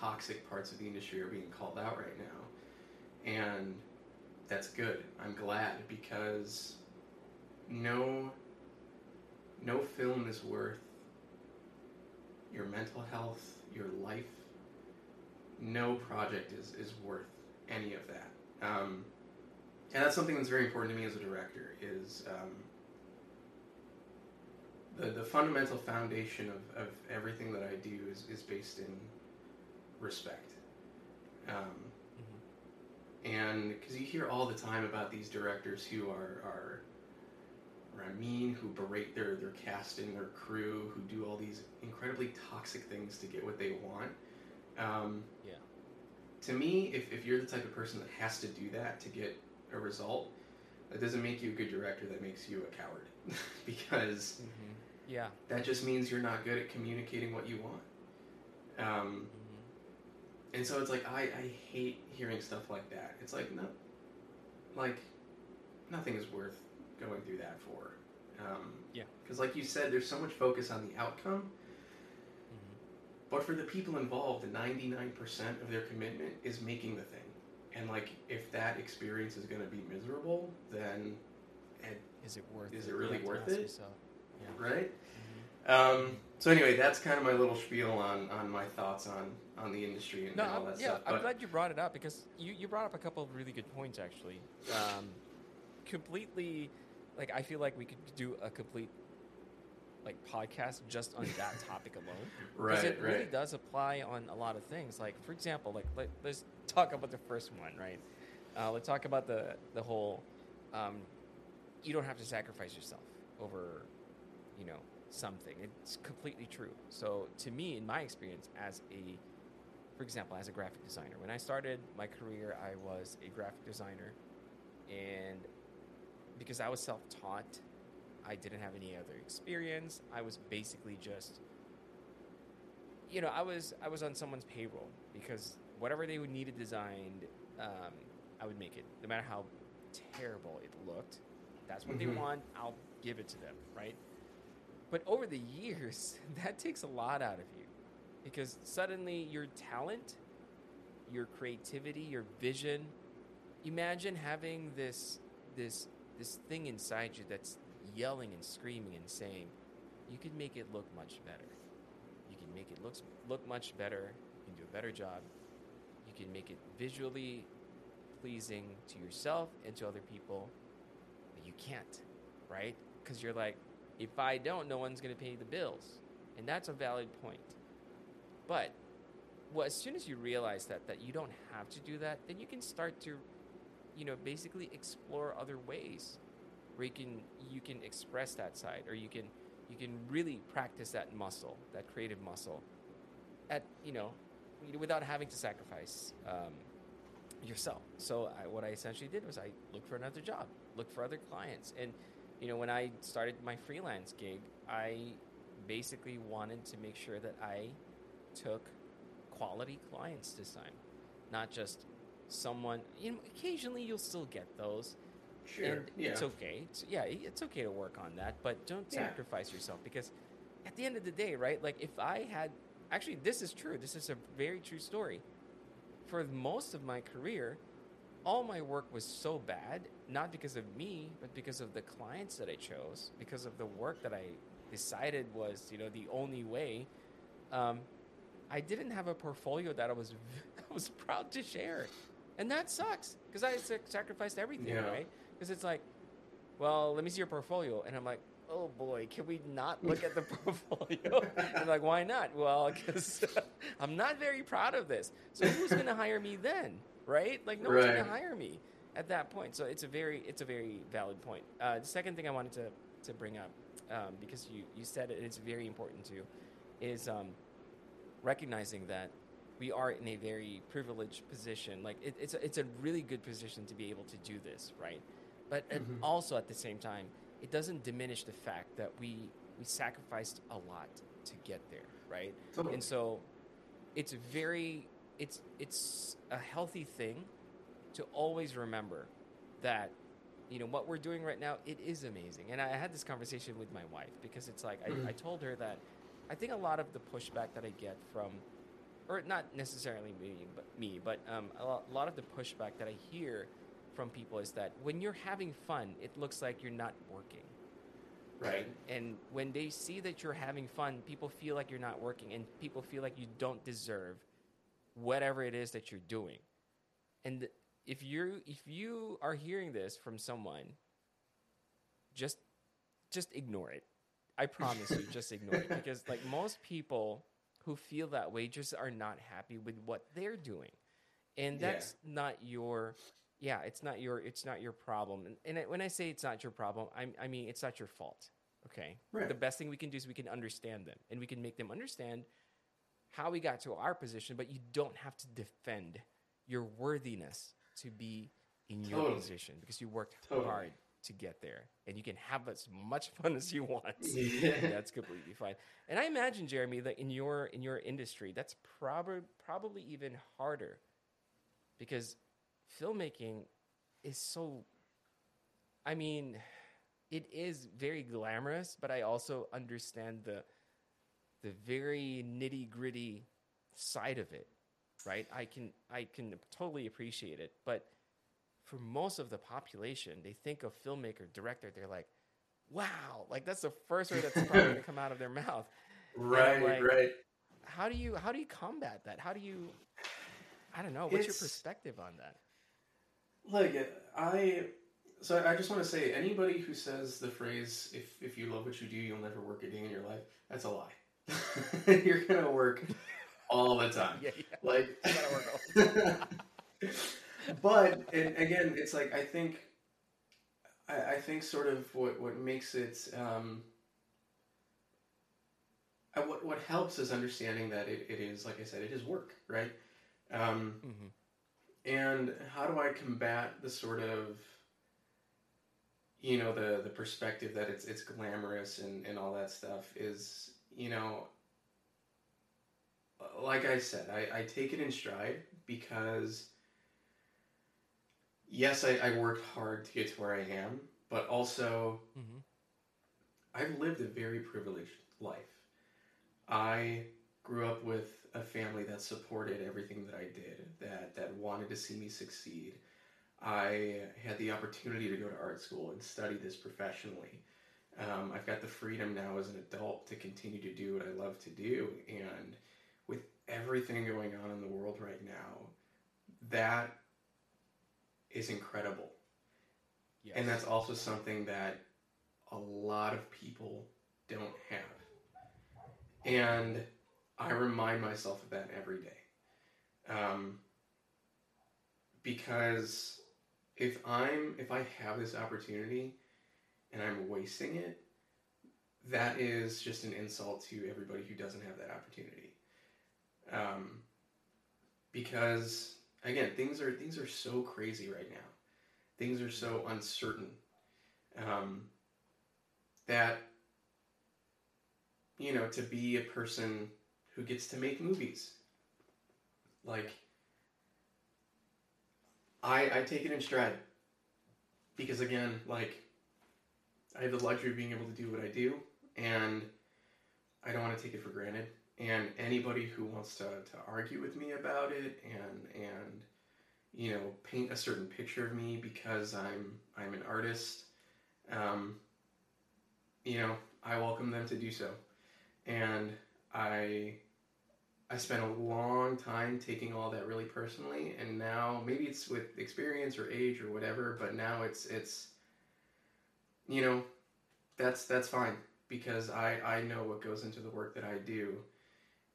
toxic parts of the industry are being called out right now, and that's good. I'm glad because no no film is worth your mental health, your life. No project is, is worth any of that. Um, and that's something that's very important to me as a director is um, the, the fundamental foundation of, of everything that I do is, is based in respect. Um, and because you hear all the time about these directors who are, are are mean, who berate their, their casting, their crew, who do all these incredibly toxic things to get what they want. Um, Yeah. To me, if, if you're the type of person that has to do that to get a result, that doesn't make you a good director. That makes you a coward, because Mm-hmm. Yeah. that just means you're not good at communicating what you want. Um, hmm and so it's like I, I hate hearing stuff like that. It's like no, like nothing is worth going through that for. Um, Yeah. Because like you said, there's so much focus on the outcome, hmm but for the people involved, the 99% of their commitment is making the thing. And like if that experience is going to be miserable, then Is it worth Is it? it really worth it? yourself. Yeah. right. Mhm. Um, so anyway, that's kind of my little spiel on, on my thoughts on, on the industry and, No, and all I'm, that yeah, stuff. I'm glad you brought it up because you, you brought up a couple of really good points actually. Um, completely, like I feel like we could do a complete like podcast just on that topic alone because right, it really does apply on a lot of things. Like for example, like let, let's talk about the first one, right? Uh, let's talk about the the whole. Um, you don't have to sacrifice yourself over, you know, something. It's completely true. So to me, in my experience, as a, for example, as a graphic designer, when I started my career, I was a graphic designer, and because I was self-taught, I didn't have any other experience. I was basically just, you know, I was I was on someone's payroll because whatever they would needed designed, um, I would make it, no matter how terrible it looked. That's what Mhm. they want. I'll give it to them, right? But over the years, that takes a lot out of you because suddenly your talent, your creativity, your vision. Imagine having this this this thing inside you that's yelling and screaming and saying, "You can make it look much better. You can make it look look much better. You can do a better job. You can make it visually pleasing to yourself and to other people." But you can't, right? Because you're like, if I don't, no one's going to pay the bills, and that's a valid point. But well, as soon as you realize that that you don't have to do that, then you can start to, you know, basically explore other ways where you can you can express that side, or you can you can really practice that muscle, that creative muscle, at you know, without having to sacrifice um, yourself. So I, what I essentially did was I looked for another job, looked for other clients, and you know, when I started my freelance gig, I basically wanted to make sure that I took quality clients this time, not just someone. You know, occasionally you'll still get those, Sure. and yeah. it's okay. It's, yeah, it's okay to work on that, but don't Yeah. sacrifice yourself because at the end of the day, right? Like if I had actually, this is true. This is a very true story. For most of my career, all my work was so bad, not because of me, but because of the clients that I chose, because of the work that I decided was, you know, the only way. Um, I didn't have a portfolio that I was I was proud to share. and that sucks because I sacrificed everything, Yeah. right? Because it's like, well, let me see your portfolio, and I'm like, oh boy, can we not look at the portfolio? and like, why not? Well, because I'm not very proud of this. So who's gonna hire me then, right? Like no one's Right. gonna hire me at that point. So it's a very it's a very valid point. Uh, the second thing I wanted to to bring up um, because you you said it, it's very important too, is um, recognizing that we are in a very privileged position. Like it, it's a, it's a really good position to be able to do this, right? But Mhm. also at the same time, it doesn't diminish the fact that we we sacrificed a lot to get there, right? Totally. And so it's very it's it's a healthy thing to always remember that you know what we're doing right now it is amazing and i had this conversation with my wife because it's like I. I told her that i think a lot of the pushback that i get from or not necessarily me but me but um, a a lot of the pushback that i hear from people is that when you're having fun it looks like you're not working right. and when they see that you're having fun, people feel like you're not working and people feel like you don't deserve whatever it is that you're doing. And if you if you are hearing this from someone, just just ignore it. I promise you, just ignore it because like most people who feel that way just are not happy with what they're doing. And Yeah. that's not your yeah, it's not your it's not your problem. And, and I- when I say it's not your problem, I, I mean it's not your fault. Okay, Right. the best thing we can do is we can understand them and we can make them understand how we got to our position. But you don't have to defend your worthiness to be in your Totally. position because you worked Totally. hard to get there, and you can have as much fun as you want. Yeah. that's completely fine. And I imagine, Jeremy, that in your in your industry, that's probably probably even harder because filmmaking is so. I mean, it is very glamorous, but I also understand the the very nitty gritty side of it. Right? I can I can totally appreciate it, but for most of the population, they think of filmmaker, director, they're like, wow, like that's the first word that's probably going to come out of their mouth. Right, like- right. How do you how do you combat that? How do you I don't know, what's your perspective on that? Like I, so I just want to say, anybody who says the phrase "if if you love what you do, you'll never work a day in your life," that's a lie. You're gonna work all the time. Yeah, yeah. Like, You gotta work but and again, it's like I think, I, I think sort of what what makes it. Um, uh, what what helps is understanding that it, it is like I said, it is work, right? Um, Mhm. and how do I combat the sort of you know the the perspective that it's it's glamorous and and all that stuff is you know like I said I, I take it in stride because yes I, I worked hard to get to where I am but also Mhm. I've lived a very privileged life I grew up with a family that supported everything that I did, that that wanted to see me succeed. I had the opportunity to go to art school and study this professionally. Um, I've got the freedom now as an adult to continue to do what I love to do, and with everything going on in the world right now, that is incredible. Yes. And that's also something that a lot of people don't have. And I remind myself of that every day. Um, because if I'm if I have this opportunity and I'm wasting it, that is just an insult to everybody who doesn't have that opportunity. Um, because again, things are things are so crazy right now. Things are so uncertain um, that you know to be a person who gets to make movies like I I take it in stride because again like I have the luxury of being able to do what I do and I don't want to take it for granted. And anybody who wants to, to argue with me about it and and you know paint a certain picture of me because I'm I'm an artist um, you know I welcome them to do so. And I I spent a long time taking all that really personally, and now maybe it's with experience or age or whatever, but now it's it's you know that's that's fine because I I know what goes into the work that I do,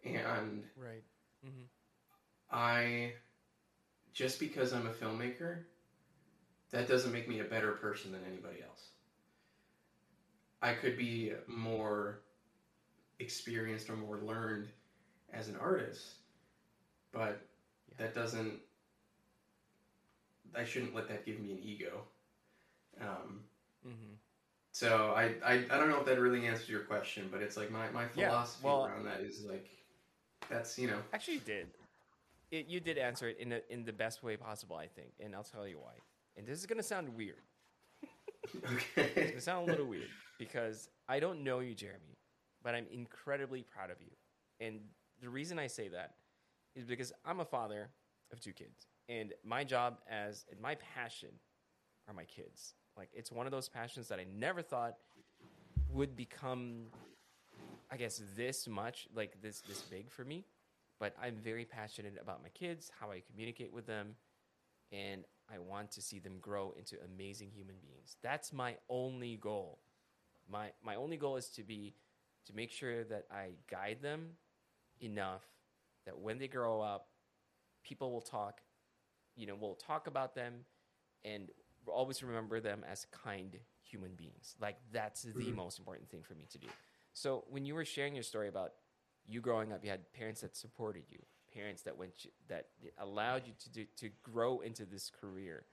and Right. mm-hmm. I just because I'm a filmmaker, that doesn't make me a better person than anybody else. I could be more experienced or more learned as an artist, but Yeah. that doesn't. I shouldn't let that give me an ego. Um, hmm so I, I I don't know if that really answers your question, but it's like my, my Yeah, philosophy well- around that is like that's you know Actually, you did. It, you did answer it in a, in the best way possible, I think, and I'll tell you why. And this is gonna sound weird. okay. It's gonna sound a little weird because I don't know you, Jeremy, but I'm incredibly proud of you. And the reason I say that is because I'm a father of two kids, and my job as and my passion are my kids. Like it's one of those passions that I never thought would become, I guess, this much like this this big for me. But I'm very passionate about my kids, how I communicate with them, and I want to see them grow into amazing human beings. That's my only goal. My my only goal is to be to make sure that I guide them enough that when they grow up, people will talk, you know, will talk about them and always remember them as kind human beings. Like that's the Mhm. most important thing for me to do. So when you were sharing your story about you growing up, you had parents that supported you, parents that went that allowed you to do, to grow into this career.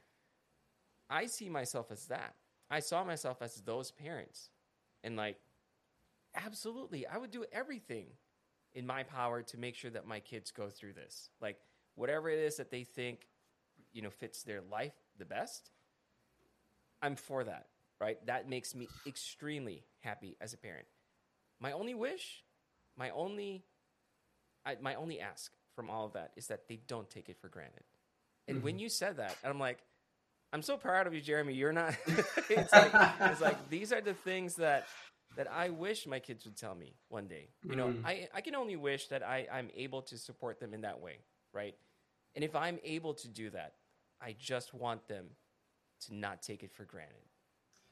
I see myself as that. I saw myself as those parents, and like, absolutely, I would do everything in my power to make sure that my kids go through this. Like, whatever it is that they think, you know, fits their life the best, I'm for that. Right? That makes me extremely happy as a parent. My only wish, my only, I, my only ask from all of that is that they don't take it for granted. And when you said that, I'm like, I'm so proud of you, Jeremy. You're not. it's like it's like these are the things that that I wish my kids would tell me one day. You know, Mhm. I I can only wish that I I'm able to support them in that way, right? And if I'm able to do that, I just want them to not take it for granted.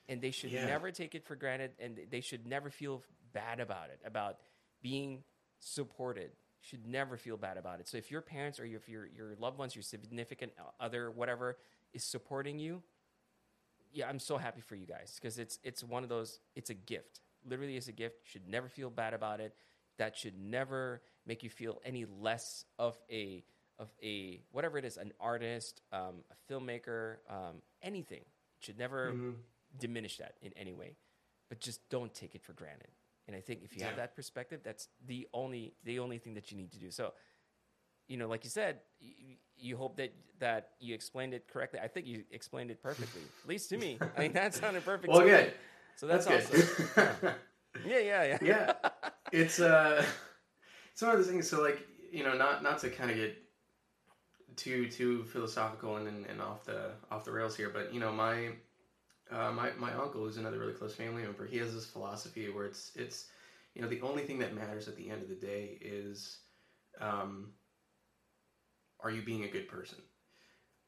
And they should Yeah. never take it for granted and they should never feel bad about it, about being supported. Should never feel bad about it. So if your parents or if your your loved ones, your significant other, whatever, is supporting you, yeah, I'm so happy for you guys because it's it's one of those. It's a gift. Literally, it's a gift. Should never feel bad about it. That should never make you feel any less of a of a whatever it is, an artist, um, a filmmaker, um, anything. It should never Mhm. diminish that in any way. But just don't take it for granted. And I think if you have that perspective, that's the only the only thing that you need to do. So, you know, like you said, you, you hope that that you explained it correctly. I think you explained it perfectly, at least to me. I mean, that sounded perfect. Well, me. good. So that's, That's awesome. good. Yeah, yeah, yeah. yeah, it's uh, it's one of those things. So like you know, not not to kind of get too too philosophical and, and, and off the off the rails here, but you know, my uh, my my uncle is another really close family member. He has this philosophy where it's it's you know the only thing that matters at the end of the day is um, are you being a good person?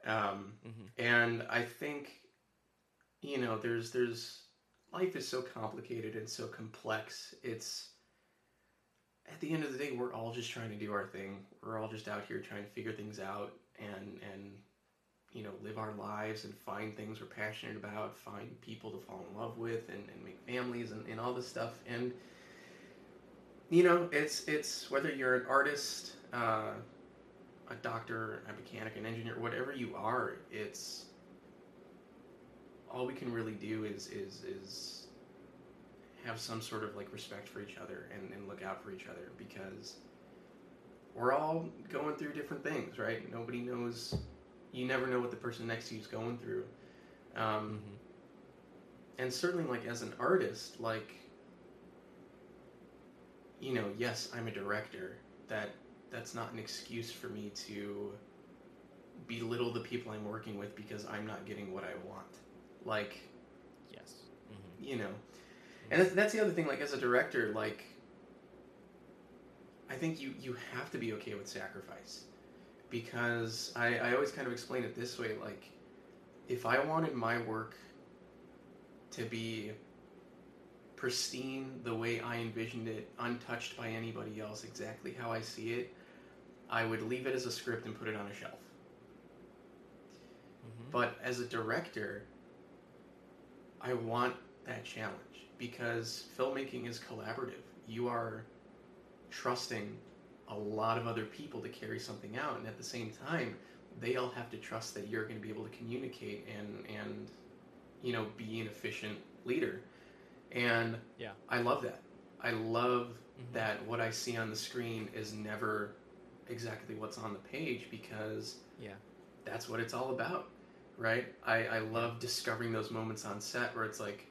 Um, Mhm. and I think you know there's there's life is so complicated and so complex. It's at the end of the day, we're all just trying to do our thing. We're all just out here trying to figure things out and and you know live our lives and find things we're passionate about, find people to fall in love with, and, and make families and, and all this stuff. And you know, it's it's whether you're an artist, uh, a doctor, a mechanic, an engineer, whatever you are, it's all we can really do is is is have some sort of like respect for each other and, and look out for each other because we're all going through different things, right? Nobody knows. You never know what the person next to you is going through. Um, Mhm. and certainly like as an artist like you know yes i'm a director that that's not an excuse for me to belittle the people i'm working with because i'm not getting what i want like Yes. hmm you know and that's, that's the other thing like as a director like I think you you have to be okay with sacrifice because I, I always kind of explain it this way like if I wanted my work to be pristine the way I envisioned it, untouched by anybody else, exactly how I see it, I would leave it as a script and put it on a shelf. Mhm. But as a director, I want that challenge because filmmaking is collaborative. You are trusting a lot of other people to carry something out, and at the same time, they all have to trust that you're going to be able to communicate and and you know be an efficient leader. And Yeah. I love that. I love Mhm. that what I see on the screen is never exactly what's on the page because Yeah. that's what it's all about, right? I, I love discovering those moments on set where it's like,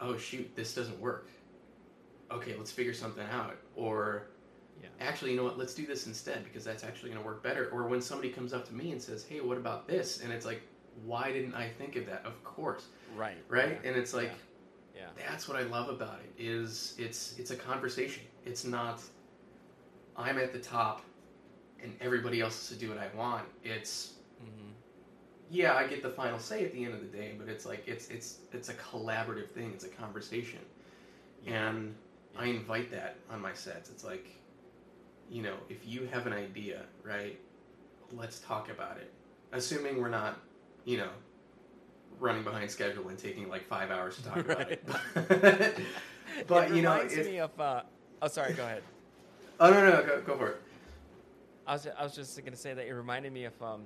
oh shoot, this doesn't work. Okay, let's figure something out. Or Yeah. actually, you know what? Let's do this instead because that's actually going to work better. Or when somebody comes up to me and says, hey, what about this? And it's like, why didn't I think of that? Of course, Right. right? Yeah. And it's like, Yeah. that's what I love about it is it's it's a conversation. It's not I'm at the top and everybody else has to do what I want. It's hmm yeah, I get the final say at the end of the day, but it's like it's it's it's a collaborative thing. It's a conversation, and I invite that on my sets. It's like, you know, if you have an idea, right, let's talk about it. Assuming we're not, you know, running behind schedule and taking like five hours to talk about it. but it you know, it reminds me of. Uh, oh, sorry. Go ahead. oh no, no, go, go for it. I was, I was just going to say that it reminded me of um,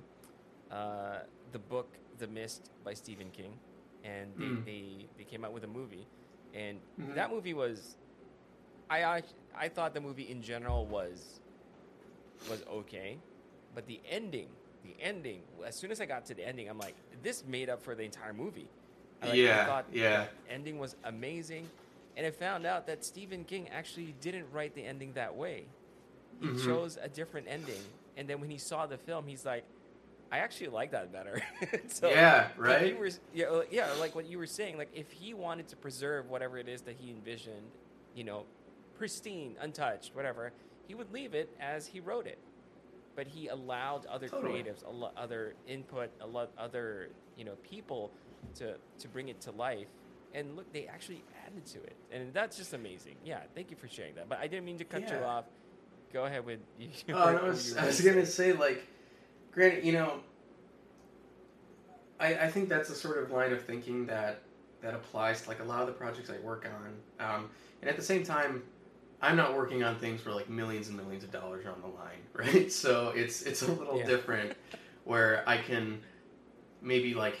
uh, the book The Mist by Stephen King, and they, Mm. they, they came out with a movie, and Mhm. that movie was, I I thought the movie in general was was okay, but the ending, the ending, as soon as I got to the ending, I'm like, this made up for the entire movie. I, like, I Yeah, thought yeah. the ending was amazing, and I found out that Stephen King actually didn't write the ending that way he Mhm. chose a different ending and then when he saw the film he's like i actually like that better. So Yeah, you right? were, yeah, uh, yeah like what you were saying like if he wanted to preserve whatever it is that he envisioned you know pristine untouched whatever he would leave it as he wrote it. But he allowed other Totally. creatives a lot other input a lot other you know people to to bring it to life. And look they actually added to it. And that's just amazing. Yeah thank you for sharing that. But i didn't mean to cut you off. Go ahead with you Oh, no, I was, I was gonna say like, granted, you know, I, I think that's a sort of line of thinking that that applies to like a lot of the projects I work on, um, and at the same time, I'm not working on things where like millions and millions of dollars are on the line, right? So it's it's a little Yeah. different where I can maybe like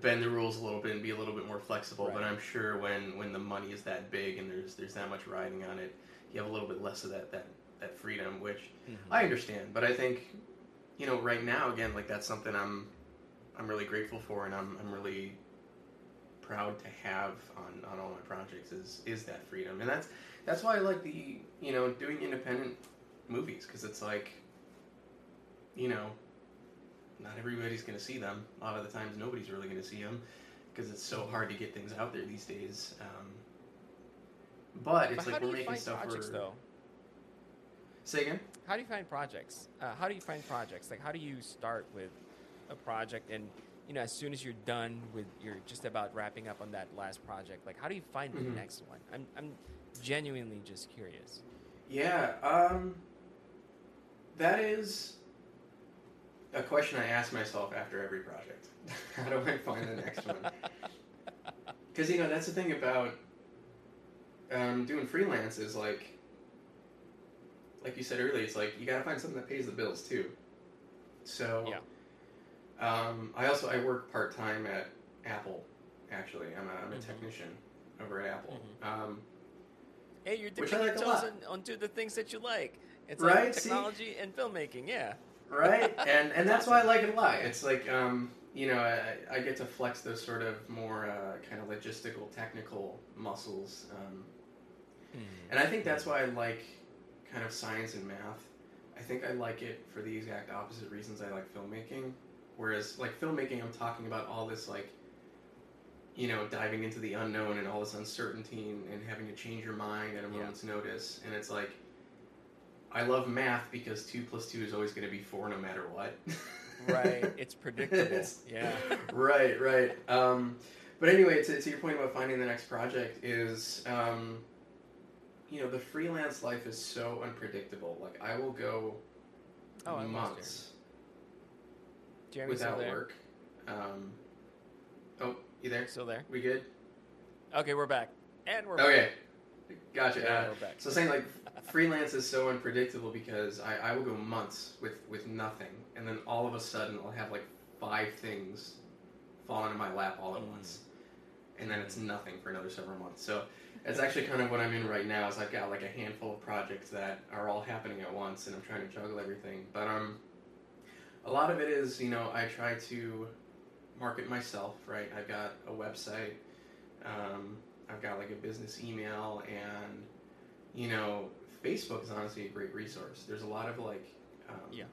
bend the rules a little bit and be a little bit more flexible. But I'm sure when when the money is that big and there's there's that much riding on it, you have a little bit less of that that that freedom, which Mhm. I understand, but I think, you know, right now again, like that's something I'm, I'm really grateful for, and I'm, I'm really proud to have on, on all my projects is is that freedom, and that's that's why I like the you know doing independent movies because it's like, you know, not everybody's gonna see them. A lot of the times, nobody's really gonna see them because it's so hard to get things out there these days. Um, but it's But like we're making stuff projects for. though Say again. how do you find projects uh, how do you find projects like how do you start with a project and you know as soon as you're done with you're just about wrapping up on that last project like how do you find Mhm. the next one i'm, I'm genuinely just curious Yeah, um, that is a question I ask myself after every project. How do I find the next one? Because you know that's the thing about um, doing freelance is like, like you said earlier, it's like you gotta find something that pays the bills too. So, Yeah. Um, I also I work part time at Apple. Actually, I'm a, I'm a Mhm. technician over at Apple. Mm-hmm. Um, hey you're dipping your toes onto the things that you like it's Right, like see? technology and filmmaking yeah right and and that's why i like it a lot it's like um you know i, I get to flex those sort of more uh, kind of logistical technical muscles um, and i think that's why i like kind of science and math i think i like it for the exact opposite reasons i like filmmaking whereas like filmmaking i'm talking about all this like you know diving into the unknown and all this uncertainty and, and having to change your mind at a Yeah. moment's notice and it's like I love math because two plus two is always going to be four no matter what. right. It's predictable. It's- yeah. right, right. Um, but anyway, to, to your point about finding the next project is, um, you know, the freelance life is so unpredictable. Like I will go Oh, months without work. Um, oh, you there? Still there. We good? Okay, we're back. And we're back. Okay, gotcha. Yeah, Uh, we're back. So saying like freelance is so unpredictable because I, I will go months with, with nothing, and then all of a sudden I'll have like five things fall into my lap all at Mm. once, and then it's nothing for another several months. So it's actually kind of what I'm in right now. Is I've got like a handful of projects that are all happening at once, and I'm trying to juggle everything. But um, a lot of it is you know I try to market myself. Right, I've got a website. Um, I've got like a business email and you know Facebook is honestly a great resource. There's a lot of like um, Yeah.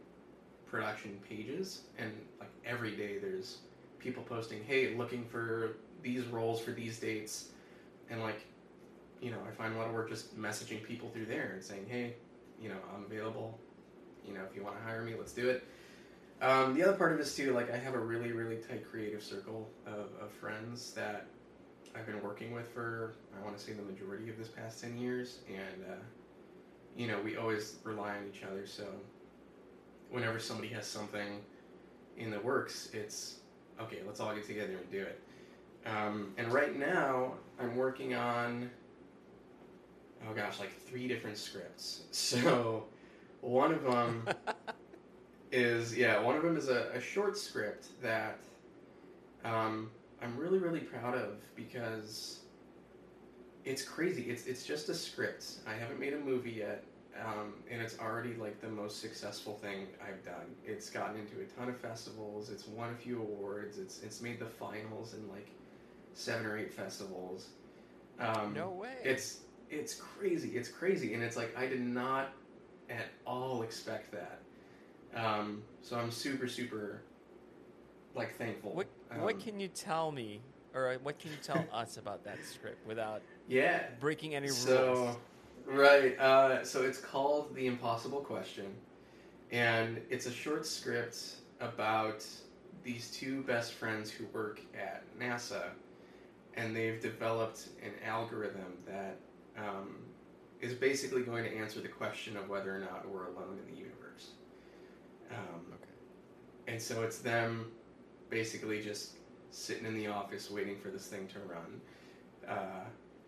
production pages and like every day there's people posting, hey, looking for these roles for these dates, and like you know I find a lot of work just messaging people through there and saying, hey, you know I'm available. You know if you want to hire me, let's do it. Um, the other part of this too, like I have a really really tight creative circle of, of friends that I've been working with for I want to say the majority of this past ten years, and uh, you know we always rely on each other. So whenever somebody has something in the works, it's okay. Let's all get together and do it. Um, and right now, I'm working on oh gosh, like three different scripts. So one of them is yeah, one of them is a, a short script that um, I'm really really proud of because it's crazy. It's it's just a script. I haven't made a movie yet, um, and it's already like the most successful thing I've done. It's gotten into a ton of festivals. It's won a few awards. It's it's made the finals in like seven or eight festivals. Um, no way. it's it's crazy. It's crazy, and it's like I did not at all expect that. Um, so I'm super super like thankful. What Um, what can you tell me, or uh, what can you tell us about that script without yeah breaking any so rules? right uh, so it's called the impossible question and it's a short script about these two best friends who work at nasa and they've developed an algorithm that um, is basically going to answer the question of whether or not we're alone in the universe um, Okay. and so it's them basically just sitting in the office waiting for this thing to run. Uh,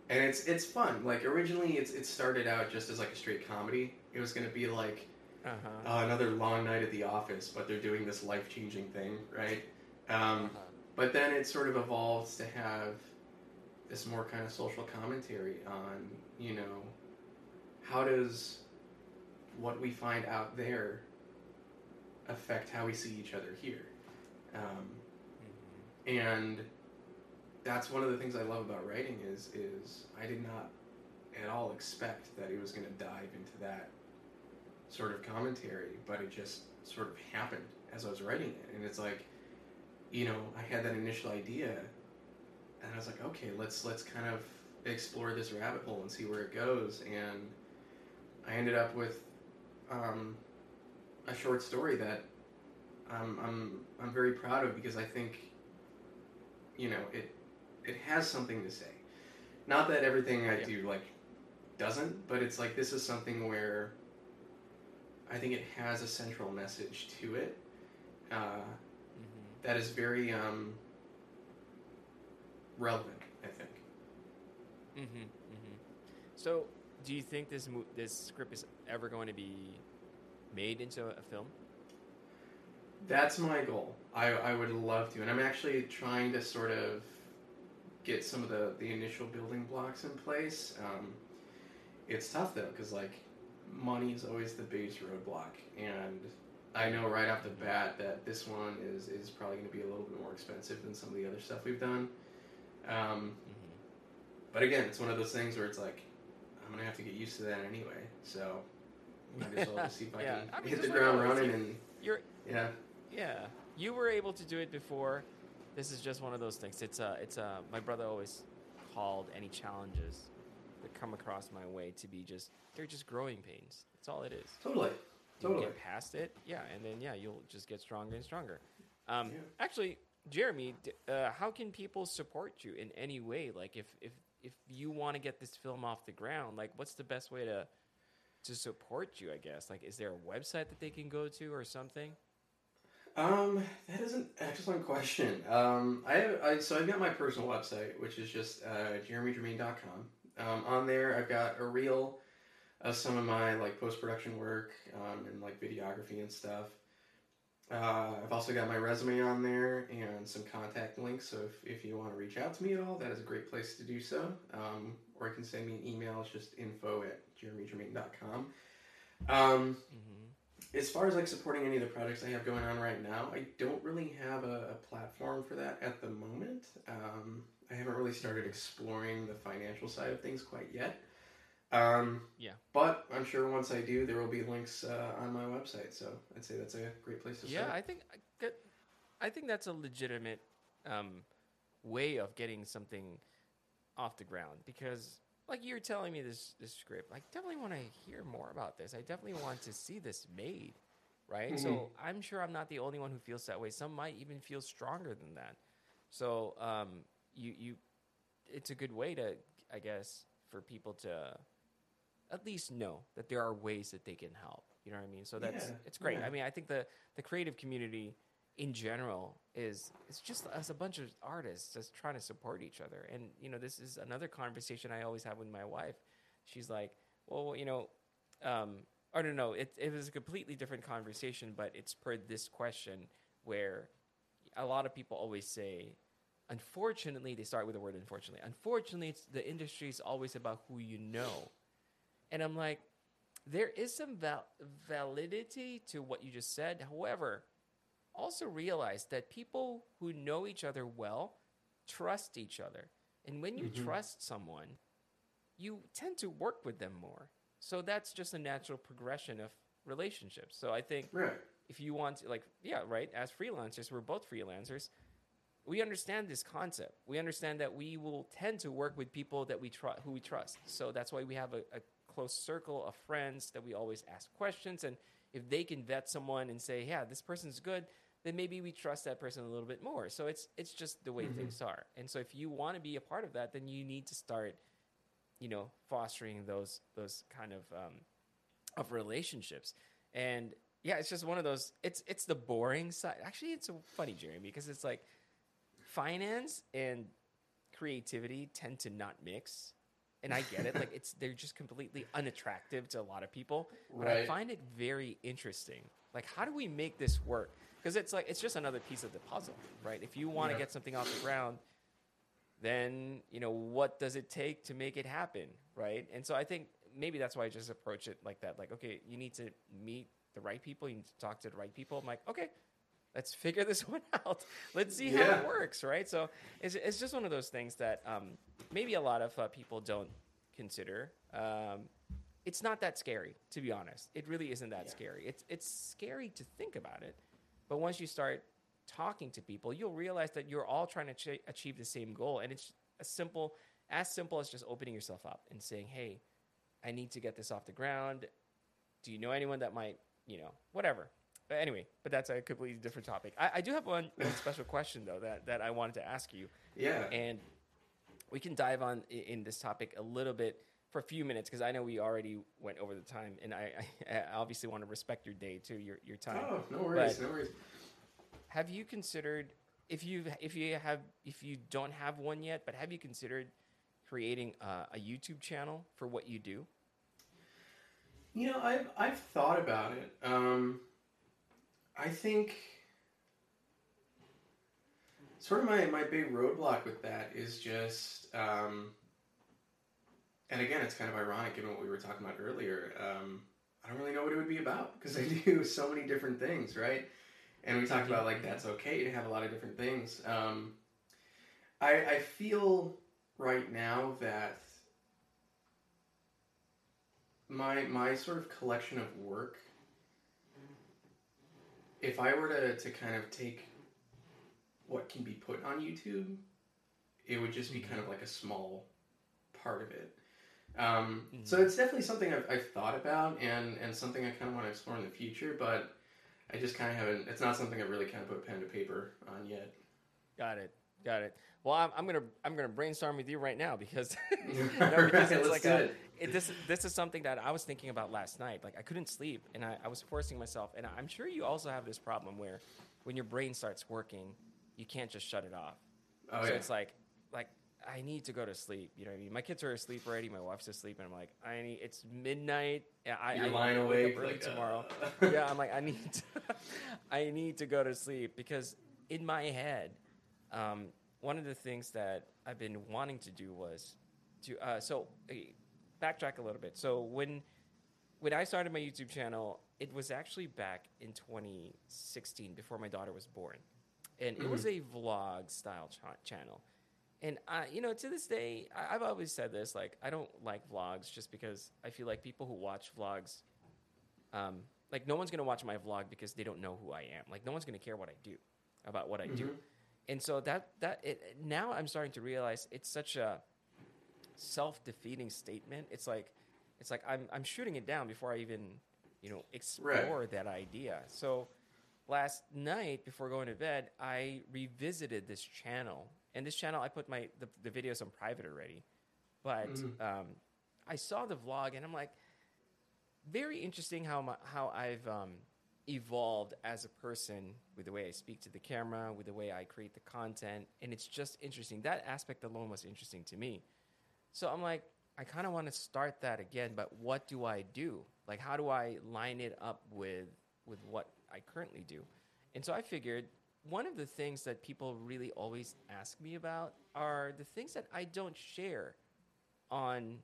and it's it's fun. Like originally, it's it started out just as like a straight comedy. It was gonna be like Uh-huh. uh, another long night at the office, but they're doing this life changing thing, right? Um, uh-huh. but then it sort of evolves to have this more kind of social commentary on, you know, how does what we find out there affect how we see each other here? Um, Mhm. and that's one of the things I love about writing is is I did not at all expect that it was going to dive into that sort of commentary, but it just sort of happened as I was writing it, and it's like, you know, I had that initial idea, and I was like, okay, let's let's kind of explore this rabbit hole and see where it goes, and I ended up with um, a short story that I'm, I'm I'm very proud of because I think you know it it has something to say. Not that everything I Yeah. do like doesn't, but it's like this is something where I think it has a central message to it uh, Mhm. that is very um, relevant. I think. Mhm. Mhm. So, do you think this mo- this script is ever going to be made into a film? That's my goal. I, I would love to, and I'm actually trying to sort of get some of the, the initial building blocks in place. Um, it's tough though, because like money is always the biggest roadblock, and I know right off the bat that this one is is probably going to be a little bit more expensive than some of the other stuff we've done. Um, Mhm. but again, it's one of those things where it's like I'm gonna have to get used to that anyway. So might as well just see if I Yeah, can I mean, hit the ground running and You're yeah. yeah. You were able to do it before. This is just one of those things. It's uh it's uh my brother always called any challenges that come across my way to be just they're just growing pains. That's all it is. Totally. You Totally. get past it, yeah, and then yeah, you'll just get stronger and stronger. Um, Yeah. Actually, Jeremy, uh, how can people support you in any way? Like, if if if you want to get this film off the ground, like, what's the best way to to support you? I guess, like, is there a website that they can go to or something? Um, that is an excellent question. Um, I have, I, so I've got my personal website, which is just uh, jeremygermain.com. Um, on there, I've got a reel of some of my like post production work um, and like videography and stuff. Uh, I've also got my resume on there and some contact links. So if, if you want to reach out to me at all, that is a great place to do so. Um, or you can send me an email. It's just info at jeremygermain.com. Um, Mm-hmm. as far as like supporting any of the projects I have going on right now, I don't really have a, a platform for that at the moment. Um, I haven't really started exploring the financial side of things quite yet. Um, Yeah. But I'm sure once I do, there will be links uh, on my website. So I'd say that's a great place to Yeah, start. Yeah, I think I think that's a legitimate um, way of getting something off the ground because, like you're telling me this this script, I definitely want to hear more about this. I definitely want to see this made, right? So I'm sure I'm not the only one who feels that way. Some might even feel stronger than that. So um, you you, it's a good way to, I guess, for people to at least know that there are ways that they can help. You know what I mean? So that's Yeah, it's great. yeah. I mean, I think the the creative community in general is it's just as a bunch of artists just trying to support each other. And you know, this is another conversation I always have with my wife. She's like, "Well, you know, um, I don't know. It it was a completely different conversation, but it's per this question where a lot of people always say." Unfortunately, they start with the word unfortunately. Unfortunately, it's, the industry is always about who you know. And I'm like, there is some val- validity to what you just said. However, also realize that people who know each other well trust each other. And when you Mhm. trust someone, you tend to work with them more. So that's just a natural progression of relationships. So I think Right. if you want to like yeah right as freelancers we're both freelancers we understand this concept we understand that we will tend to work with people that we tr- who we trust so that's why we have a, a close circle of friends that we always ask questions. And if they can vet someone and say yeah this person's good then maybe we trust that person a little bit more. So it's it's just the way Mhm. things are. And so if you want to be a part of that then you need to start you know fostering those those kind of um, of relationships. And yeah it's just one of those it's it's the boring side actually it's so funny jeremy because it's like finance and creativity tend to not mix and i get it like it's they're just completely unattractive to a lot of people but i find it very interesting. Like how do we make this work? Because it's like it's just another piece of the puzzle right? If you want to Yeah. get something off the ground then you know what does it take to make it happen right? And so i think maybe that's why i just approach it like that like okay you need to meet the right people you need to talk to the right people. I'm like okay let's figure this one out. Let's see how it works right? So it's, it's just one of those things that um, maybe a lot of uh, people don't consider um, it's not that scary to be honest it really isn't that Yeah. scary it's, it's scary to think about it but once you start talking to people, you'll realize that you're all trying to ch- achieve the same goal. And it's as simple, as simple as just opening yourself up and saying, Hey, I need to get this off the ground. Do you know anyone that might, you know, whatever. But anyway, but that's a completely different topic. I, I do have one, one special question though that, that I wanted to ask you. Yeah. And we can dive on in this topic a little bit for a few minutes because I know we already went over the time, and I, I, obviously want to respect your day too, your your time Oh, no worries. But- no worries. have you considered if you if you have if you don't have one yet but have you considered creating uh, a youtube channel for what you do You know, I've I've thought about it. Um, I think sort of my, my big roadblock with that is just, um, and again, it's kind of ironic given what we were talking about earlier. Um, I don't really know what it would be about because I do so many different things, right? And we talked about like that's okay to have a lot of different things. Um, I I feel right now that my my sort of collection of work if i were to, to kind of take what can be put on youtube it would just be kind of like a small part of it Um, Mhm. So it's definitely something I've, I've thought about and, and something I kind of want to explore in the future, but I just kind of haven't. It's not something I've really kind of put pen to paper on yet. Got it. Got it. Well, I'm, I'm gonna I'm gonna brainstorm with you right now because, you know, Right, it's like a, it. it, this this is something that I was thinking about last night. Like I couldn't sleep, and I, I was forcing myself. And I'm sure you also have this problem where when your brain starts working, you can't just shut it off. Oh, so yeah. it's like like I need to go to sleep. You know what I mean? My kids are asleep already. My wife's asleep, and I'm like, I need. It's midnight. I, You're I lying awake up early like, tomorrow. uh. yeah, I'm like, I need to, I need to go to sleep because in my head, um, one of the things that I've been wanting to do was to uh, so uh, backtrack a little bit. So when when I started my YouTube channel, it was actually back in 2016 before my daughter was born, and it was a vlog style ch- channel. And I, you know, to this day, I, I've always said this: like, I don't like vlogs just because I feel like people who watch vlogs um, like no one's gonna watch my vlog because they don't know who I am. Like no one's gonna care what I do about what I do. Mhm. And so that that it, now I'm starting to realize it's such a self defeating statement. It's like it's like I'm I'm shooting it down before I even you know explore that idea. So last night before going to bed, I revisited this channel, and this channel I put my the, the videos on private already, but Mhm. um, I saw the vlog and I'm like, very interesting how my, how I've um, evolved as a person with the way I speak to the camera, with the way I create the content, and it's just interesting. That aspect alone was interesting to me. So I'm like, I kind of want to start that again, but what do I do? Like, how do I line it up with with what I currently do? And so I figured one of the things that people really always ask me about are the things that I don't share on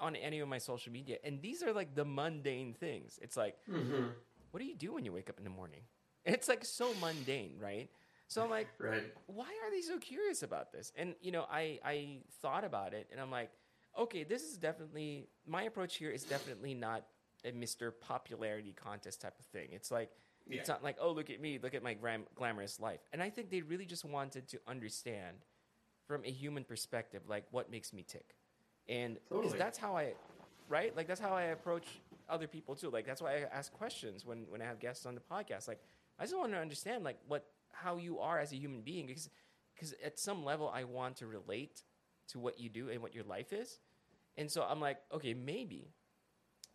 on any of my social media. And these are like the mundane things. It's like, Mhm. what do you do when you wake up in the morning? It's like so mundane, right? So I'm like, Right. why are they so curious about this? And you know, I I thought about it, and I'm like, okay, this is definitely my approach here is definitely not a Mr. Popularity contest type of thing. It's like Yeah. it's not like, oh, look at me, look at my gram- glamorous life. And I think they really just wanted to understand from a human perspective, like what makes me tick, and Totally. that's how I, right? Like that's how I approach other people too. Like that's why I ask questions when when I have guests on the podcast. Like I just want to understand like what how you are as a human being because because at some level I want to relate to what you do and what your life is. And so I'm like, okay, maybe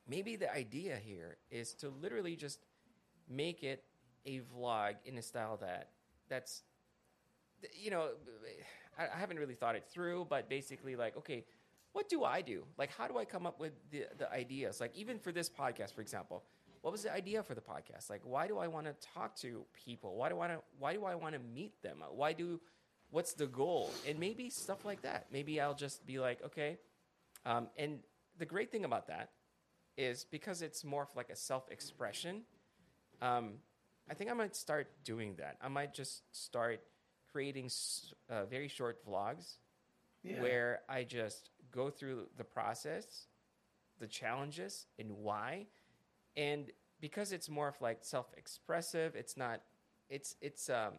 maybe the idea here is to literally just make it a vlog in a style that that's you know I, I haven't really thought it through but basically like okay what do i do? Like how do i come up with the, the ideas? Like even for this podcast for example what was the idea for the podcast? Like why do i want to talk to people? Why do i want to why do i want to meet them? Why do what's the goal? And maybe stuff like that. Maybe i'll just be like okay um, and the great thing about that is because it's more of like a self-expression um, i think i might start doing that. I might just start creating uh, very short vlogs Yeah. where i just go through the process the challenges and why. And because it's more of like self-expressive it's not it's it's um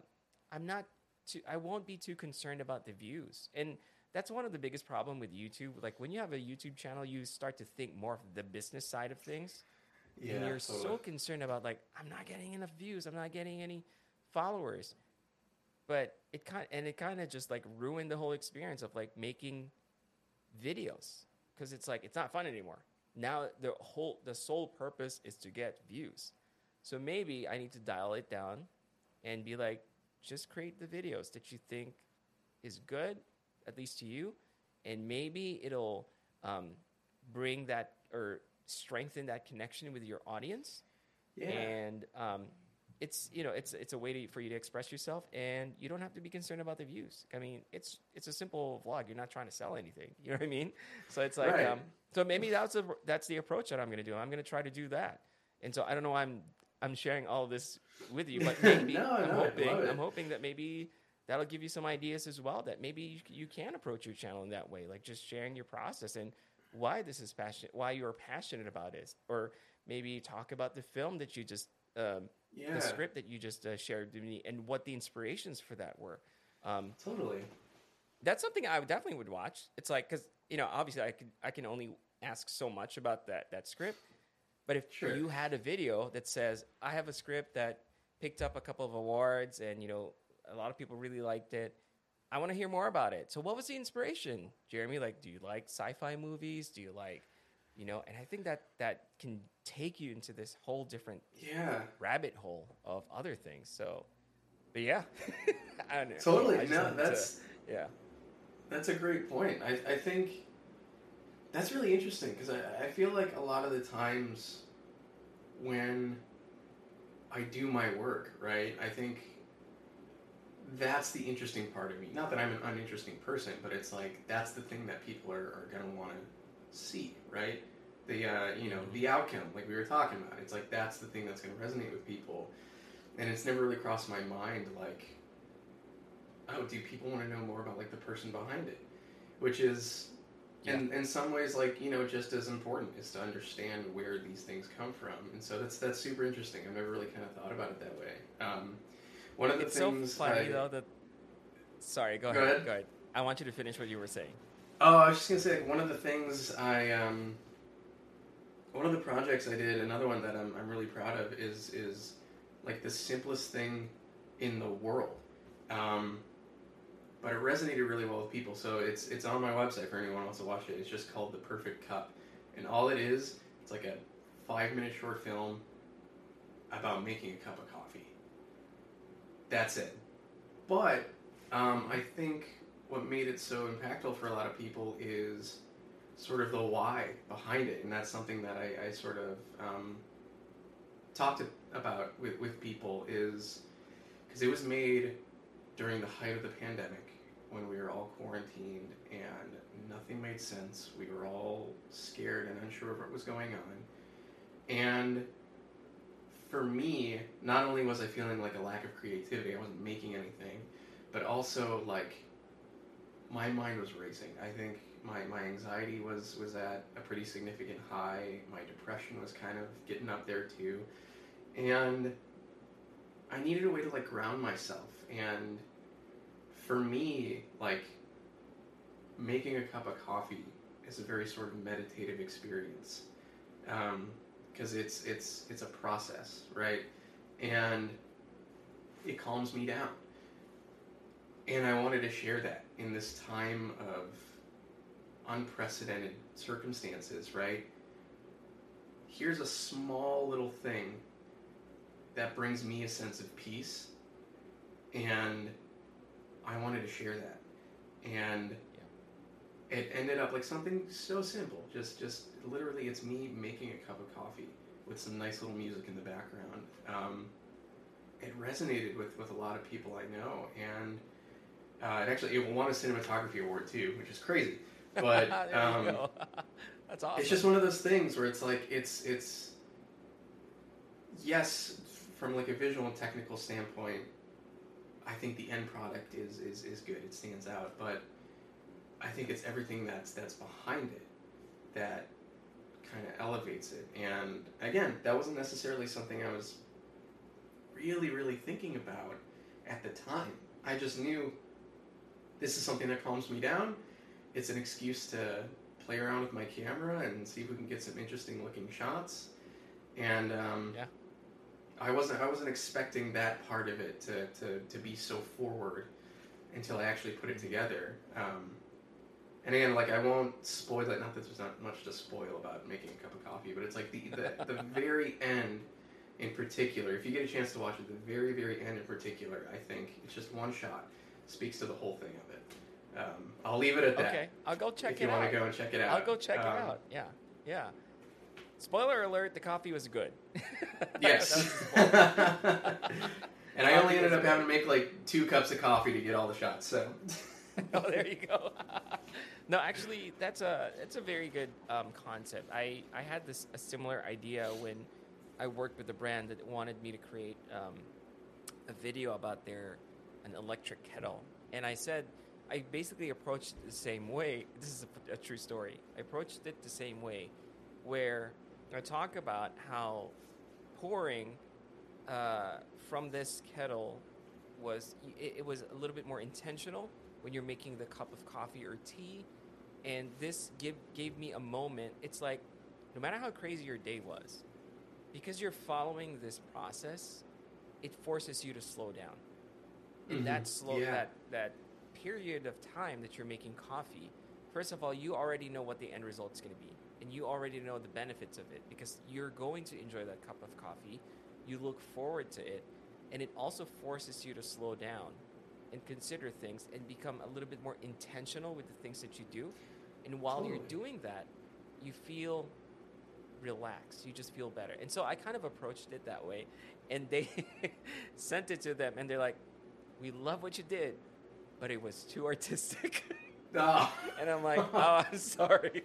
i'm not too i won't be too concerned about the views. And that's one of the biggest problem with youtube. Like when you have a youtube channel you start to think more of the business side of things Yeah. and you're so concerned about like i'm not getting enough views i'm not getting any followers. But it kind and it kind of just like ruined the whole experience of like making videos. Because it's like it's not fun anymore. Now the whole the sole purpose is to get views. So maybe i need to dial it down and be like just create the videos that you think is good at least to you and maybe it'll um, bring that or strengthen that connection with your audience. Yeah. and um, it's you know it's it's a way to, for you to express yourself and you don't have to be concerned about the views. I mean it's it's a simple vlog. You're not trying to sell anything. You know what i mean? So it's like Right. um, so maybe that's a, that's the approach that i'm going to do. I'm going to try to do that. And so i don't know why i'm i'm sharing all this with you but maybe No, i'm no, hoping i'm hoping that maybe that'll give you some ideas as well that maybe you, you can approach your channel in that way like just sharing your process and why this is passionate why you're passionate about it or maybe talk about the film that you just um, yeah. the script that you just uh, shared with me and what the inspirations for that were um, Totally. that's something i would definitely would watch it's like because you know obviously i can i can only ask so much about that that script. But if Sure. you had a video that says, "I have a script that picked up a couple of awards, and you know, a lot of people really liked it," I want to hear more about it. So, what was the inspiration, Jeremy? Like, do you like sci-fi movies? Do you like, you know? And I think that that can take you into this whole different Yeah. rabbit hole of other things. So, but yeah, I don't know. Totally. I No, wanted to- that's yeah. That's a great point. I, I think that's really interesting because I, I feel like a lot of the times when I do my work, right, I think that's the interesting part of me. Not that I'm an uninteresting person, but it's like that's the thing that people are, are going to want to see, right? The, uh, you know, the outcome, like we were talking about. It's like that's the thing that's going to resonate with people. And it's never really crossed my mind, like, oh, do people want to know more about like the person behind it? Which is, in, in some ways, like you know, just as important is to understand where these things come from. And so that's that's super interesting. I've never really kind of thought about it that way. Um, one of the It's so things funny I- though that. Sorry, go, Go ahead. ahead. Go ahead. I want you to finish what you were saying. Oh, I was just gonna say like, one of the things I um, one of the projects I did, another one that I'm, I'm really proud of is is like the simplest thing in the world, um, but it resonated really well with people. So it's it's on my website for anyone who wants to watch it. It's just called The Perfect Cup, and all it is, it's like a five minute short film about making a cup of coffee. That's it. But um, I think what made it so impactful for a lot of people is sort of the why behind it, and that's something that I, I sort of um, talked about with, with people is because it was made during the height of the pandemic when we were all quarantined and nothing made sense. We were all scared and unsure of what was going on. And for me, not only was I feeling like a lack of creativity, I wasn't making anything, but also like my mind was racing. I think my, my anxiety was, was at a pretty significant high. My depression was kind of getting up there too. And I needed a way to like ground myself. And for me, like making a cup of coffee is a very sort of meditative experience. Um, because it's it's it's a process, right? And it calms me down. And I wanted to share that in this time of unprecedented circumstances, right? Here's a small little thing that brings me a sense of peace, and I wanted to share that. And it ended up like something so simple. Just, just literally, it's me making a cup of coffee with some nice little music in the background. Um, it resonated with, with a lot of people I know, and uh, it actually it won a cinematography award too, which is crazy. But um. That's awesome. it's just one of those things where it's like it's it's yes, from like a visual and technical standpoint, I think the end product is is, is good. It stands out, but I think it's everything that's that's behind it that kind of elevates it. And again, that wasn't necessarily something I was really really thinking about at the time. I just knew this is something that calms me down. It's an excuse to play around with my camera and see if we can get some interesting looking shots. And um, Yeah. I wasn't I wasn't expecting that part of it to, to, to be so forward until I actually put it together. Um, and again, like I won't spoil it. Not that there's not much to spoil about making a cup of coffee, but it's like the the, the very end in particular. If you get a chance to watch it, the very very end in particular, I think it's just one shot speaks to the whole thing of it. Um, I'll leave it at that. Okay, I'll go check if it out. If you want to go and check it out, I'll go check Um, it out. Yeah, yeah. Spoiler alert: the coffee was good. Yes. Was and I only ended up having to make like two cups of coffee to get all the shots. So oh, there you go. no, actually, that's a it's a very good um, concept. I I had this a similar idea when I worked with a brand that wanted me to create um, a video about their an electric kettle, and I said I basically approached it the same way. This is a, a true story. I approached it the same way, where I talk about how pouring uh, from this kettle was it, it was a little bit more intentional when you're making the cup of coffee or tea And this give, gave me a moment. It's like, no matter how crazy your day was, because you're following this process, it forces you to slow down. And Mhm. that slow Yeah. that that period of time that you're making coffee, first of all, you already know what the end result's going to be, and you already know the benefits of it because you're going to enjoy that cup of coffee. You look forward to it, and it also forces you to slow down and consider things and become a little bit more intentional with the things that you do. And while you're doing that, you feel relaxed. You just feel better. And so I kind of approached it that way. And they sent it to them, and they're like, We love what you did, but it was too artistic. Oh, and I'm like, Oh, I'm sorry.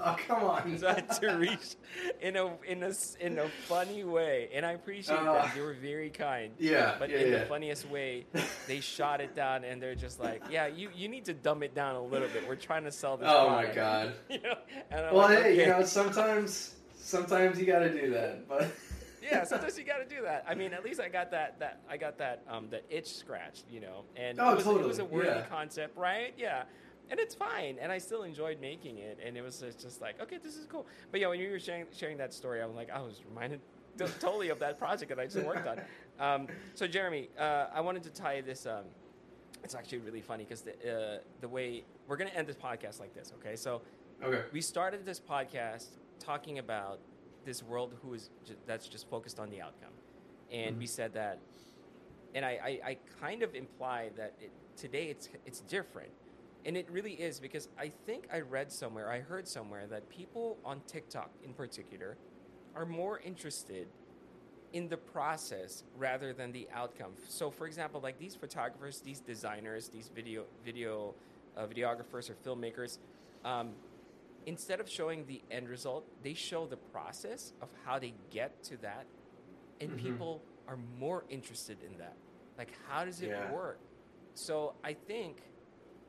oh come on. so I had to reach in a in a in a funny way, and I appreciate Uh, that they were very kind. yeah, But yeah, in yeah. the funniest way, they shot it down, and they're just like, "Yeah, you, you need to dumb it down a little bit. We're trying to sell this." Oh my god. you know? Well, like, hey, you know, sometimes sometimes you got to do that, but yeah, sometimes you got to do that. I mean, at least I got that that I got that um that itch scratched, you know, and Oh, it, was, it was a worthy yeah. concept, right? Yeah, and it's fine, and I still enjoyed making it, and it was just, like, okay, this is cool. But yeah, when you were sharing sharing that story, I was like, I was reminded totally of that project that I just worked on. Um, so Jeremy, uh, I wanted to tie this. Um, it's actually really funny because the uh, the way we're gonna end this podcast like this, okay? So okay. we started this podcast talking about this world who is ju- that's just focused on the outcome, and Mhm. we said that, and I, I, I kind of implied that it, today it's it's different, and it really is because I think I read somewhere, I heard somewhere that people on TikTok in particular are more interested in the process rather than the outcome. So, for example, like these photographers, these designers, these video video uh, videographers or filmmakers, um, instead of showing the end result, they show the process of how they get to that, and Mhm. people are more interested in that. Like, how does it Yeah. work? So, I think,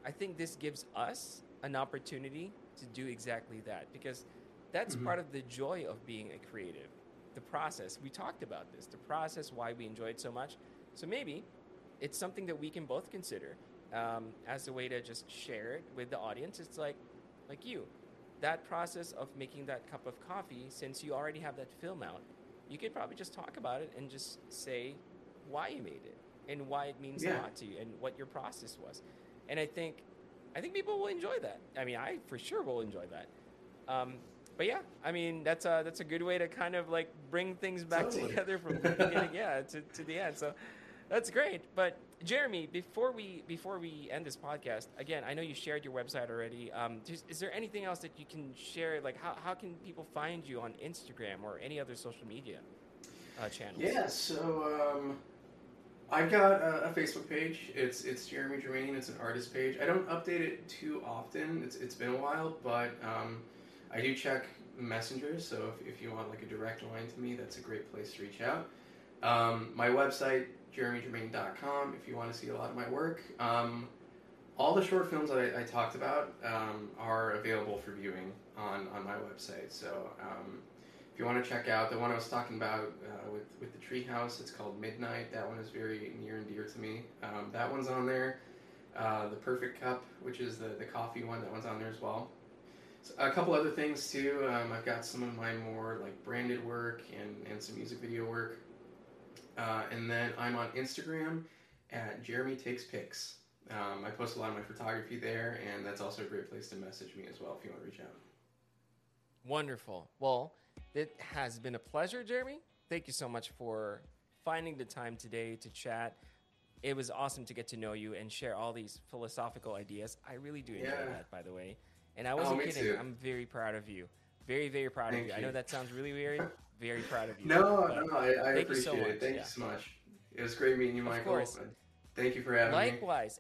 I think this gives us an opportunity to do exactly that because that's Mhm. part of the joy of being a creative. The process. We talked about this. The process, why we enjoy it so much. So maybe it's something that we can both consider um, as a way to just share it with the audience. It's like, like you, that process of making that cup of coffee. Since you already have that film out, you could probably just talk about it and just say why you made it and why it means a lot to you and what your process was. And I think, I think people will enjoy that. I mean, I for sure will enjoy that. Um, but yeah, I mean that's a that's a good way to kind of like bring things back Totally. together from the beginning, yeah, to, to the end. So that's great. But Jeremy, before we before we end this podcast, again, I know you shared your website already. Um, is there anything else that you can share? Like, how, how can people find you on Instagram or any other social media uh, channels? Yeah, so um, I've got a, a Facebook page. It's it's Jeremy Germain. It's an artist page. I don't update it too often. It's it's been a while, but um, I do check Messenger. So if, if you want like a direct line to me, that's a great place to reach out. Um, my website jeremygermain.com. If you want to see a lot of my work. Um, all the short films that I, I talked about um, are available for viewing on, on my website. So um, if you want to check out the one I was talking about uh, with with the treehouse, it's called Midnight. That one is very near and dear to me. Um, that one's on there. Uh, the Perfect Cup, which is the the coffee one, that one's on there as well. So a couple other things too. Um, I've got some of my more like branded work and and some music video work. Uh, and then I'm on Instagram at Jeremy Takes Pics. Um, I post a lot of my photography there, and that's also a great place to message me as well if you want to reach out. Wonderful. Well, it has been a pleasure, Jeremy. Thank you so much for finding the time today to chat. It was awesome to get to know you and share all these philosophical ideas. I really do enjoy Yeah. that, by the way. And I oh, wasn't Oh, kidding. too. I'm very proud of you. Very, very proud Thank of you. I know that sounds really weird. Very proud of you. No, no, I, I you so appreciate it. Thank yeah. you so much. It was great meeting you, Of Michael. course. Thank you for having me. Likewise.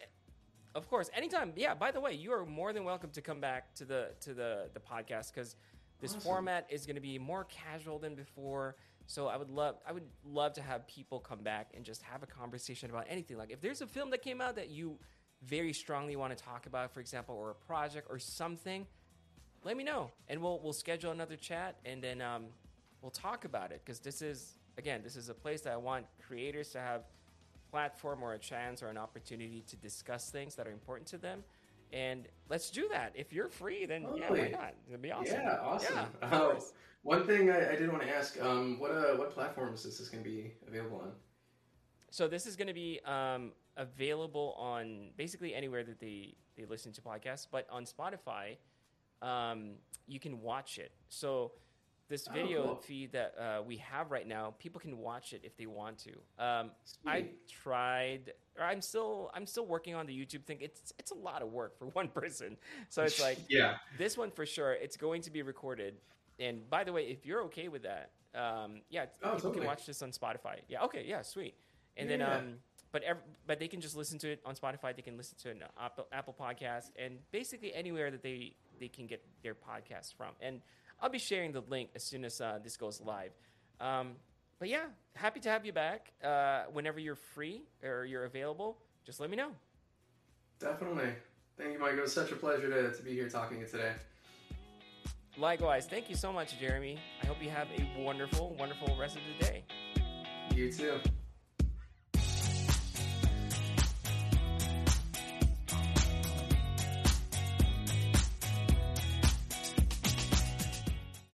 Of course, anytime. Yeah. By the way, you are more than welcome to come back to the to the the podcast because this Awesome. format is going to be more casual than before. So I would love I would love to have people come back and just have a conversation about anything. Like if there's a film that came out that you very strongly want to talk about, for example, or a project or something, let me know and we'll we'll schedule another chat and then um, we'll talk about it because this is again this is a place that I want creators to have platform or a chance or an opportunity to discuss things that are important to them And let's do that. If you're free, then yeah, why not? It'd be awesome. Yeah, awesome. Yeah, Uh, one thing I, I did want to ask, um, what uh, what platforms is this going to be available on? So this is going to be um, available on basically anywhere that they, they listen to podcasts, but on Spotify, um, you can watch it. So this Oh, video cool. feed that uh, we have right now, people can watch it if they want to. Um, I tried, or I'm still I'm still working on the YouTube thing. It's it's a lot of work for one person, so it's like yeah, this one for sure. It's going to be recorded. And by the way, if you're okay with that, um, yeah, Oh, people totally. can watch this on Spotify. Yeah, okay, yeah, sweet. And then, Yeah. um, but ev- but they can just listen to it on Spotify. They can listen to it on Apple, Apple Podcast and basically anywhere that they they can get their podcast from. And I'll be sharing the link as soon as uh, this goes live. Um, but yeah, happy to have you back. Uh, whenever you're free or you're available, just let me know. definitely. Thank you, Mike. It was such a pleasure to, to be here talking to you today. Likewise, thank you so much, Jeremy. I hope you have a wonderful, wonderful rest of the day. You too.